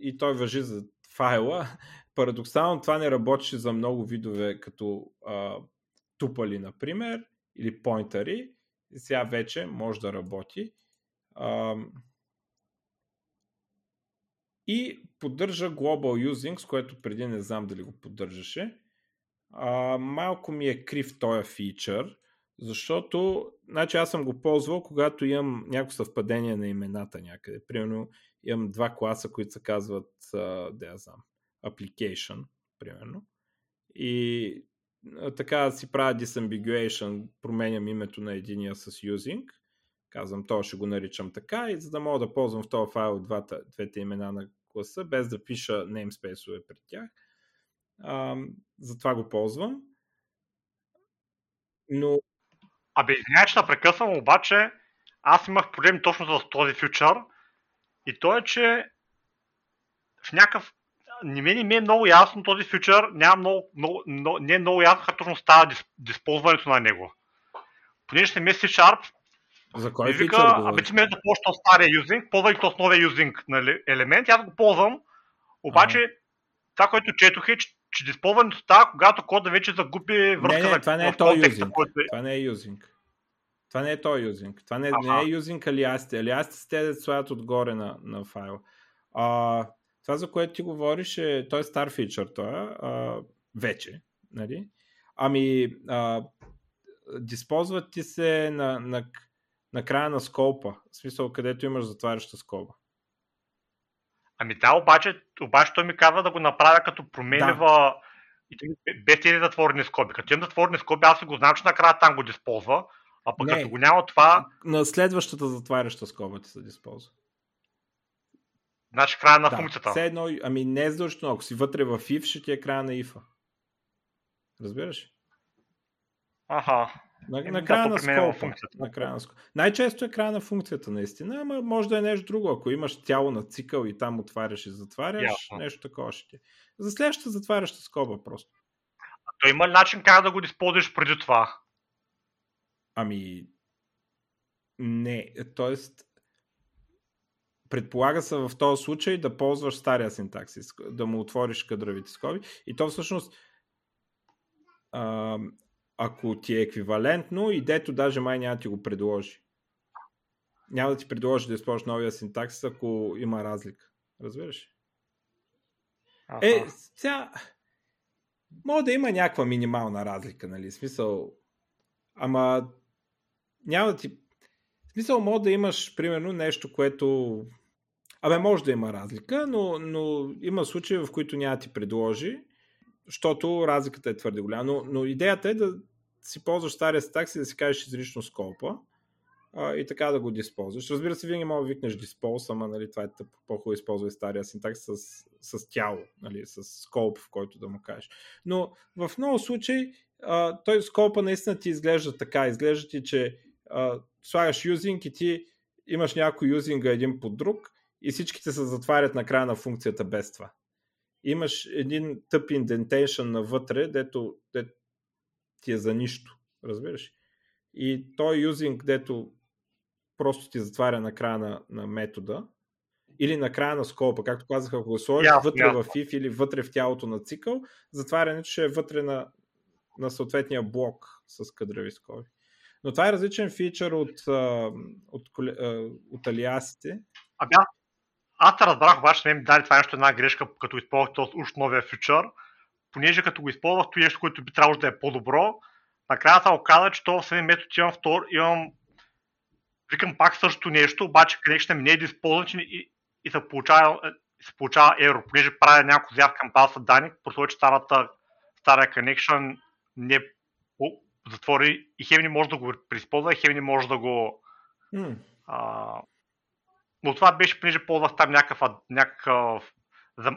И той въжи за файла. Парадоксално това не работеше за много видове, като а, тупали, например, или поинтери. Сега вече може да работи. А, и поддържа Global Using, с което преди не знам дали го поддържаше. А, малко ми е крив този фичър, защото, значи аз съм го ползвал, когато имам някакво съвпадение на имената някъде. Примерно имам два класа, които се казват, да знам, application, примерно. И така си правя disambiguation, променям името на единия с using. Казвам, то ще го наричам така и за да мога да ползвам в този файл двата, двете имена на класа, без да пиша namespace пред тях. А, затова го ползвам. Но Абе, извинявай, че прекъсвам, обаче аз имах проблем точно с този фьючър и то е, че в някакъв... Не ми, ми е много ясно този фьючър, няма много, много, много, не е много ясно как точно става дисползването на него. Понеже се меси Sharp, за кой вика, абе ти ме да почна стария юзинг, ползвай то с новия юзинг нали, елемент, аз го ползвам, обаче ага. това, което четох е, че че диспълването става, когато кода вече загуби връзка не, не, това не е то юзинг. Който... Е. Това не е юзинг. Това не е то юзинг. Това не, не е юзинг алиасите. Алиасите са те да слагат отгоре на, на файл. А, това, за което ти говориш, е, той е стар фичър, той е, а, вече. Нали? Ами, а, диспозват ти се на, на, на края на скопа, в смисъл, където имаш затваряща скоба. Ами да, обаче, обаче той ми казва да го направя като променлива да. без тези затворени скоби. Като имам затворени скоби, аз го знам, че накрая там го дисползва, а пък не. като го няма това... На следващата затваряща скоба ти се дисползва. Значи края на да. функцията. Все едно, ами не е задължително. Ако си вътре в if, ще ти е края на if. Разбираш? Аха. На, на края на скопа. На края на скопа. Най-често е края на функцията, наистина, ама може да е нещо друго. Ако имаш тяло на цикъл и там отваряш и затваряш, Ясно. нещо такова ще ти. Е. За следващата затваряща скоба просто. А то има ли начин как да го използваш преди това? Ами, не, т.е. предполага се в този случай да ползваш стария синтаксис, да му отвориш кадровите скоби. И то всъщност, а, ако ти е еквивалентно, идето даже май няма да ти го предложи. Няма да ти предложи да използваш новия синтаксис, ако има разлика. Разбираш? Е, сега, може да има някаква минимална разлика, нали? Смисъл, ама няма да ти... Смисъл, може да имаш, примерно, нещо, което... Абе, може да има разлика, но, но има случаи, в които няма да ти предложи, защото разликата е твърде голяма. Но, но идеята е да си ползваш стария стак си да си кажеш изрично скопа а, и така да го дисползваш. Разбира се, винаги мога да викнеш диспоз, ама нали, това е тъпо. По-хубаво използвай стария синтакс с, с тяло, нали, с скоп, в който да му кажеш. Но в много случаи а, той скопа наистина ти изглежда така. Изглежда ти, че а, слагаш юзинг и ти имаш някой юзинга един под друг и всичките се затварят на края на функцията без това. Имаш един тъп индентейшн навътре, дето, дето ти е за нищо. Разбираш? И той юзинг, дето просто ти затваря на края на, на метода или на края на скопа, както казах, ако го сложиш yeah, вътре yeah. в if или вътре в тялото на цикъл, затварянето ще е вътре на, на съответния блок с кадрови скоби. Но това е различен фичър от, от, от, от алиасите. Ами аз, аз разбрах, обаче не ми дали това нещо една грешка, като използвах този уж новия фичър, понеже като го използвах, това нещо, което би трябвало да е по-добро, накрая се оказа, че това в самия метод имам, втор, имам викам пак същото нещо, обаче connection ми не е диспознат и, и се получава, се получава еро, понеже правя някакво зяв към база данни, по че старата, стария connection не затвори и хем не може да го преизползва, и хем не може да го... Mm. А, но това беше, понеже ползвах там някакъв, някакъв за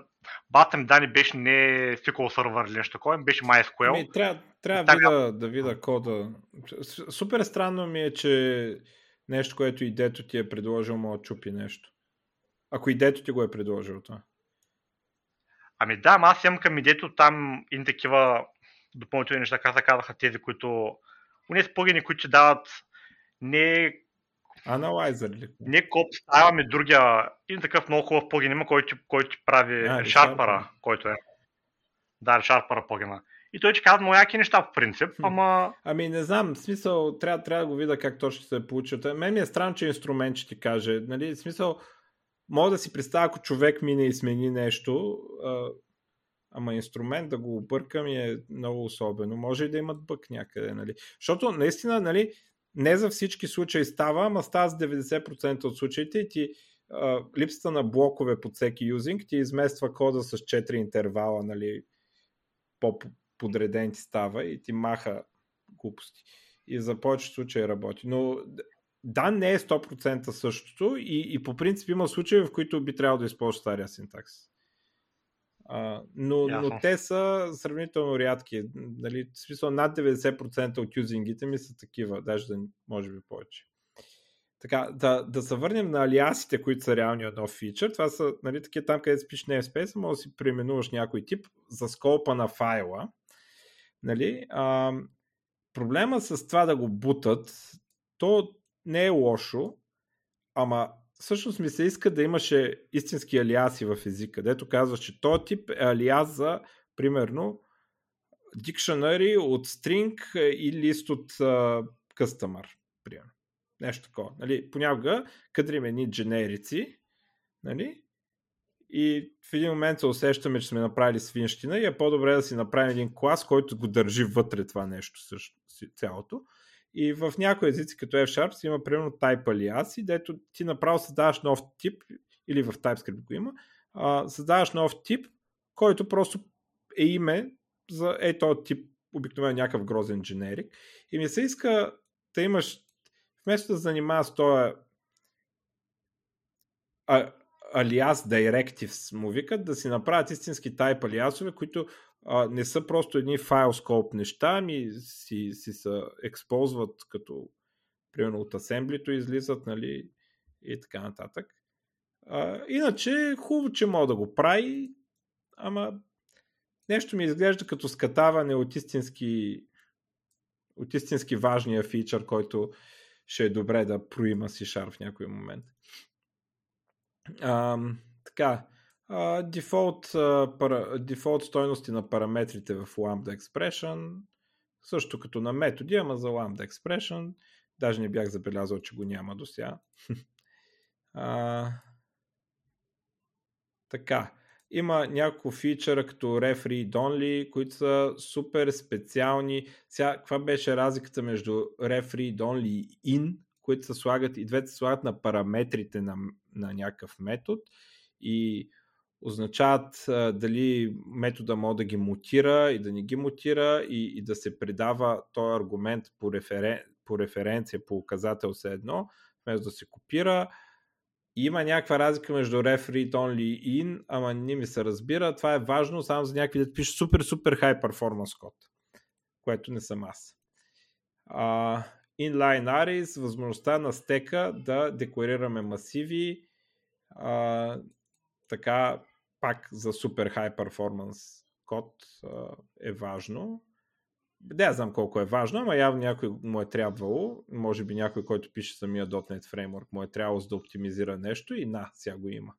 батъм данни беше не SQL сервер или нещо такова, беше MySQL. Ами, трябва трябва да, вида, да вида кода. Супер странно ми е, че нещо, което и дето ти е предложил, да чупи нещо. Ако и дето ти го е предложил това. Ами да, аз имам към идето там и такива допълнителни неща, как казаха тези, които... Уния плагини, които дават не Аналайзър ли? Не коп става ми другия. И такъв много хубав плагин има, който, който ти прави а, Шарпара, който е. Да, Шарпара плагина. И той ти казва яки неща по принцип, ама... Ами не знам, в смисъл, трябва, трябва да го видя как точно ще се получи. Мен ми е странно, че инструмент ще ти каже. Нали, в смисъл, мога да си представя, ако човек мине и смени нещо, а, ама инструмент да го объркам е много особено. Може и да имат бък някъде, нали. Защото наистина, нали, не за всички случаи става, ама става с 90% от случаите и ти а, липсата на блокове под всеки юзинг ти измества кода с 4 интервала, нали, по подреден ти става и ти маха глупости. И за повечето случаи работи. Но да, не е 100% същото и, и по принцип има случаи, в които би трябвало да използваш стария синтакс. А, но, но те са сравнително рядки. Нали, в смисъл над 90% от юзингите ми са такива, даже да може би повече. Така, да, да се върнем на алиасите, които са реални нов фичър. Това са нали, такива там, където спиш namespace, може да си преименуваш някой тип за скопа на файла. Нали? А, проблема с това да го бутат, то не е лошо, ама всъщност ми се иска да имаше истински алиаси в езика, дето казва, че този тип е алиас за, примерно, dictionary от string и лист от uh, customer, примерно. Нещо такова. Нали, понякога кадриме едни дженерици, нали, и в един момент се усещаме, че сме направили свинщина и е по-добре да си направим един клас, който го държи вътре това нещо също, цялото. И в някои езици, като F-Sharp, има примерно type alias, дето ти направо създаваш нов тип, или в TypeScript го има, а, създаваш нов тип, който просто е име за е този тип, обикновено някакъв грозен дженерик. И ми се иска да имаш, вместо да занимава с този алиас directives му викат, да си направят истински тайп алиасове, които а, не са просто едни файл скоп неща, ами си, си се експозват като примерно от асемблито излизат, нали, и така нататък. А, иначе хубаво, че мога да го прави, ама нещо ми изглежда като скатаване от истински от истински важния фичър, който ще е добре да проима C Sharp в някой момент. А, така, дефолт, дефолт стойности на параметрите в Lambda Expression, също като на методи, ама за Lambda Expression, даже не бях забелязал, че го няма до сега. така, има няколко фичъра като Ref Read Only, които са супер специални. Сега, каква беше разликата между Ref Read Only и In, които се слагат, и двете се слагат на параметрите на, на някакъв метод и означават а, дали метода може да ги мутира и да не ги мутира и, и да се предава този аргумент по, референ, по референция, по указател все едно, вместо да се копира има някаква разлика между ref, read only in, ама не ми се разбира. Това е важно само за някакви да пише супер, супер high performance код, което не съм аз. Uh, inline arrays, възможността на стека да декларираме масиви, uh, така пак за супер high performance код е важно. Не знам колко е важно, ама явно някой му е трябвало, може би някой, който пише самия .NET Framework, му е трябвало за да оптимизира нещо и на, сега го има.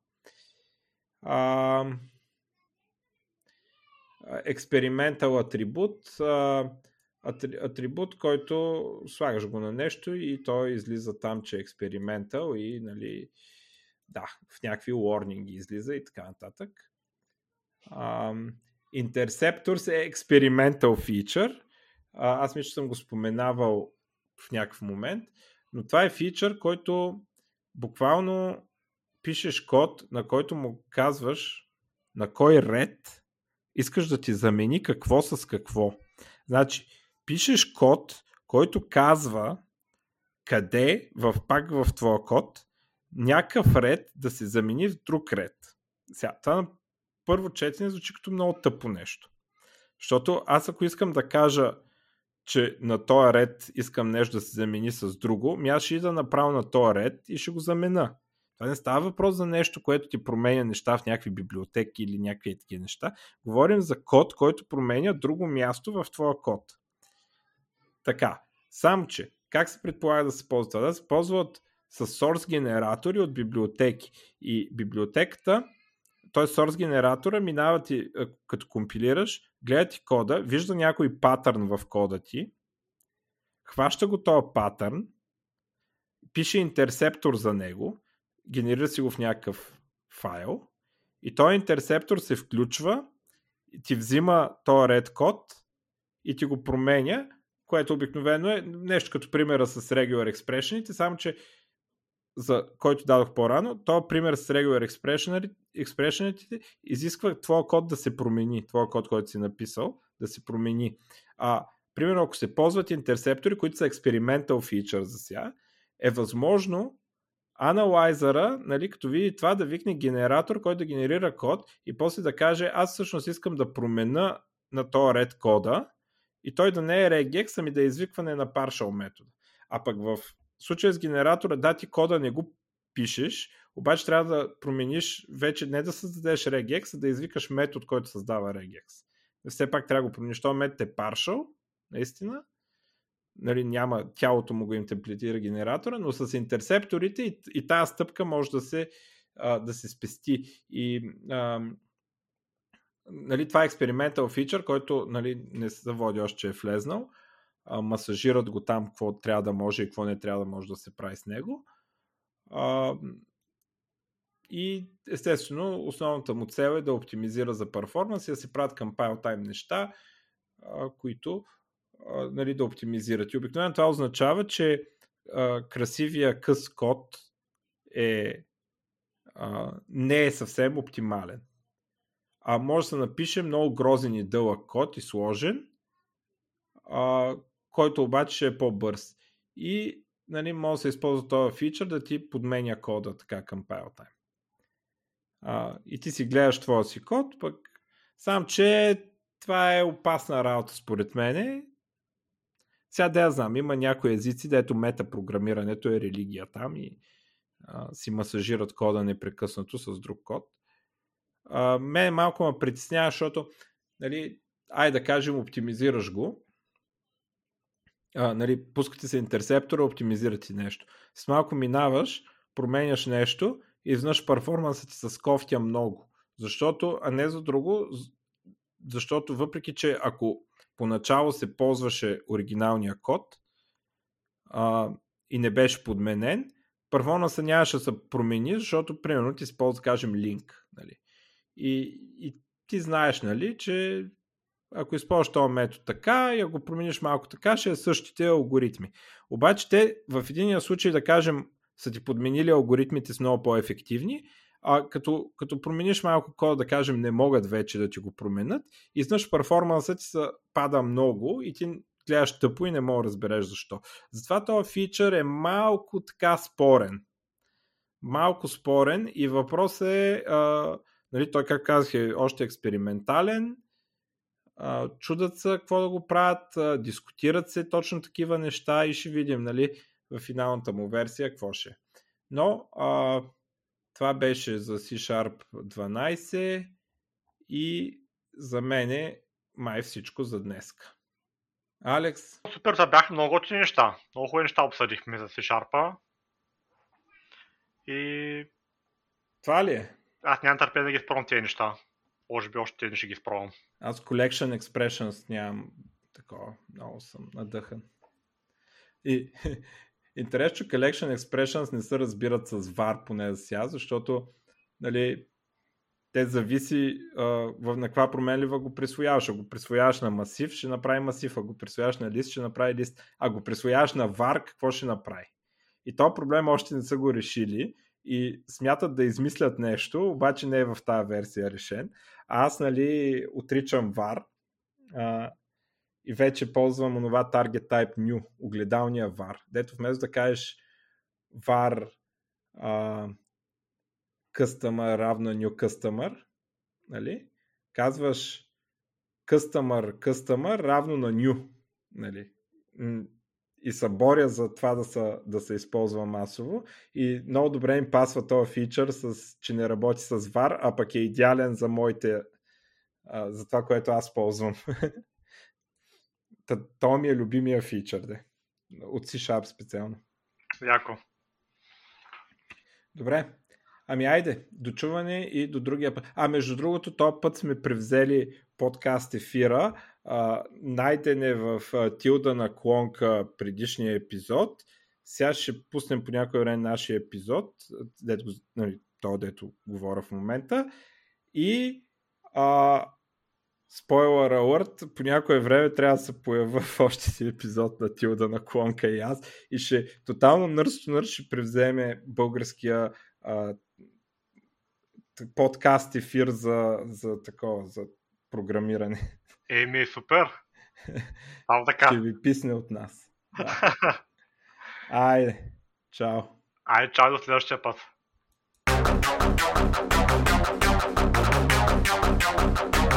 А, експериментал атрибут, атрибут, който слагаш го на нещо и той излиза там, че е експериментал и нали, да, в някакви warning излиза и така нататък. Um, Interceptors е experimental feature, а, аз мисля, че съм го споменавал в някакъв момент, но това е фичър, който буквално пишеш код, на който му казваш на кой ред искаш да ти замени какво с какво. Значи, пишеш код, който казва къде, в, пак в твоя код, някакъв ред да се замени в друг ред. Сега, това на първо четене звучи като много тъпо нещо. Защото аз ако искам да кажа че на този ред искам нещо да се замени с друго, ми аз ще ида направо на този ред и ще го замена. Това не става въпрос за нещо, което ти променя неща в някакви библиотеки или някакви такива неща. Говорим за код, който променя друго място в твоя код. Така, само че, как се предполага да се ползва? Да се ползват с source генератори от библиотеки. И библиотеката, т.е. source генератора минава ти, като компилираш, гледа ти кода, вижда някой патърн в кода ти, хваща го този патърн, пише интерсептор за него, генерира си го в някакъв файл и този интерсептор се включва, ти взима този ред код и ти го променя, което обикновено е нещо като примера с regular expression, само че за който дадох по-рано, то пример с regular expression изисква твоя код да се промени, твоя код, който си написал, да се промени. А, примерно, ако се ползват интерсептори, които са experimental feature за сега, е възможно аналайзера, нали, като види това, да викне генератор, който да генерира код и после да каже, аз всъщност искам да промена на този ред кода и той да не е regex, ами да е извикване на partial метода. А пък в случая с генератора, да, ти кода не го пишеш, обаче трябва да промениш вече не да създадеш regex, а да извикаш метод, който създава regex. Все пак трябва да го промениш. Това метод е partial, наистина. Нали, няма, тялото му го имтемплитира генератора, но с интерсепторите и, и тази стъпка може да се, а, да се спести. И а, нали, това е експериментал фичър, който нали, не се води още, че е влезнал масажират го там, какво трябва да може и какво не трябва да може да се прави с него. А, и естествено, основната му цел е да оптимизира за перформанс и да се правят compile time неща, а, които а, нали, да оптимизират. И обикновено това означава, че а, красивия къс код е, а, не е съвсем оптимален. А може да се напише много грозен и дълъг код и сложен, а, който обаче е по-бърз. И нали, може да се използва този фичър да ти подменя кода така към time. А, и ти си гледаш твоя си код, пък сам, че това е опасна работа според мен. Сега да я знам, има някои езици, дето метапрограмирането е религия там и а, си масажират кода непрекъснато с друг код. А, мен малко ме притеснява, защото нали, ай да кажем, оптимизираш го а, нали, пускате се интерсептора, оптимизирате нещо. С малко минаваш, променяш нещо и изведнъж перформансът ти се скофтя много. Защото, а не за друго, защото въпреки, че ако поначало се ползваше оригиналния код а, и не беше подменен, перформанса нямаше да се промени, защото примерно ти използва, кажем, линк. Нали? И, и ти знаеш, нали, че ако използваш този метод така и ако промениш малко така, ще е същите алгоритми. Обаче те в единия случай, да кажем, са ти подменили алгоритмите с много по-ефективни, а като, като промениш малко кода, да кажем, не могат вече да ти го променят, изнъж перформансът ти се пада много и ти гледаш тъпо и не мога да разбереш защо. Затова този фичър е малко така спорен. Малко спорен и въпрос е, а, нали, той как казах е още експериментален, чудат се какво да го правят, дискутират се точно такива неща и ще видим нали, в финалната му версия какво ще. Е. Но а, това беше за C-Sharp 12 и за мен е май всичко за днес. Алекс? Супер, това бяха много готини неща. Много хубави неща обсъдихме за C-Sharp. И... Това ли е? Аз нямам търпение да ги изпробвам тези неща. Може би още не ще ги изпробвам. Аз Collection Expressions нямам такова. Много съм надъхан. И интересно, че Collection Expressions не се разбират с VAR поне за сега, защото нали, те зависи а, в, на каква променлива го присвояваш. Ако го присвояваш на масив, ще направи масив. Ако го присвояваш на лист, ще направи лист. Ако го присвояваш на VAR, какво ще направи? И то проблем още не са го решили и смятат да измислят нещо, обаче не е в тази версия решен. А аз, нали, отричам VAR а, и вече ползвам онова Target Type New, огледалния VAR, дето вместо да кажеш VAR а, customer равно new customer, нали, казваш customer customer равно на new, нали и се боря за това да се, да се използва масово и много добре им пасва този фичър, с, че не работи с VAR, а пък е идеален за моите а, за това, което аз ползвам. То ми е любимия фичър, де. От C-Sharp специално. Яко. Добре. Ами айде, дочуване и до другия път. А между другото, този път сме превзели подкаст ефира а, найден е в Тилда на Клонка предишния епизод. Сега ще пуснем по някой време нашия епизод, дето, нали, то, дето говоря в момента. И а, спойлер алърт, по някое време трябва да се появя в още си епизод на Тилда на Клонка и аз и ще тотално нърс нърс ще превземе българския а, подкаст ефир за, за такова, за програмиране. Еми, супер. Ало така. Ще ви писне от нас. Да. Айде. Чао. Айде, чао до следващия път. Thank you.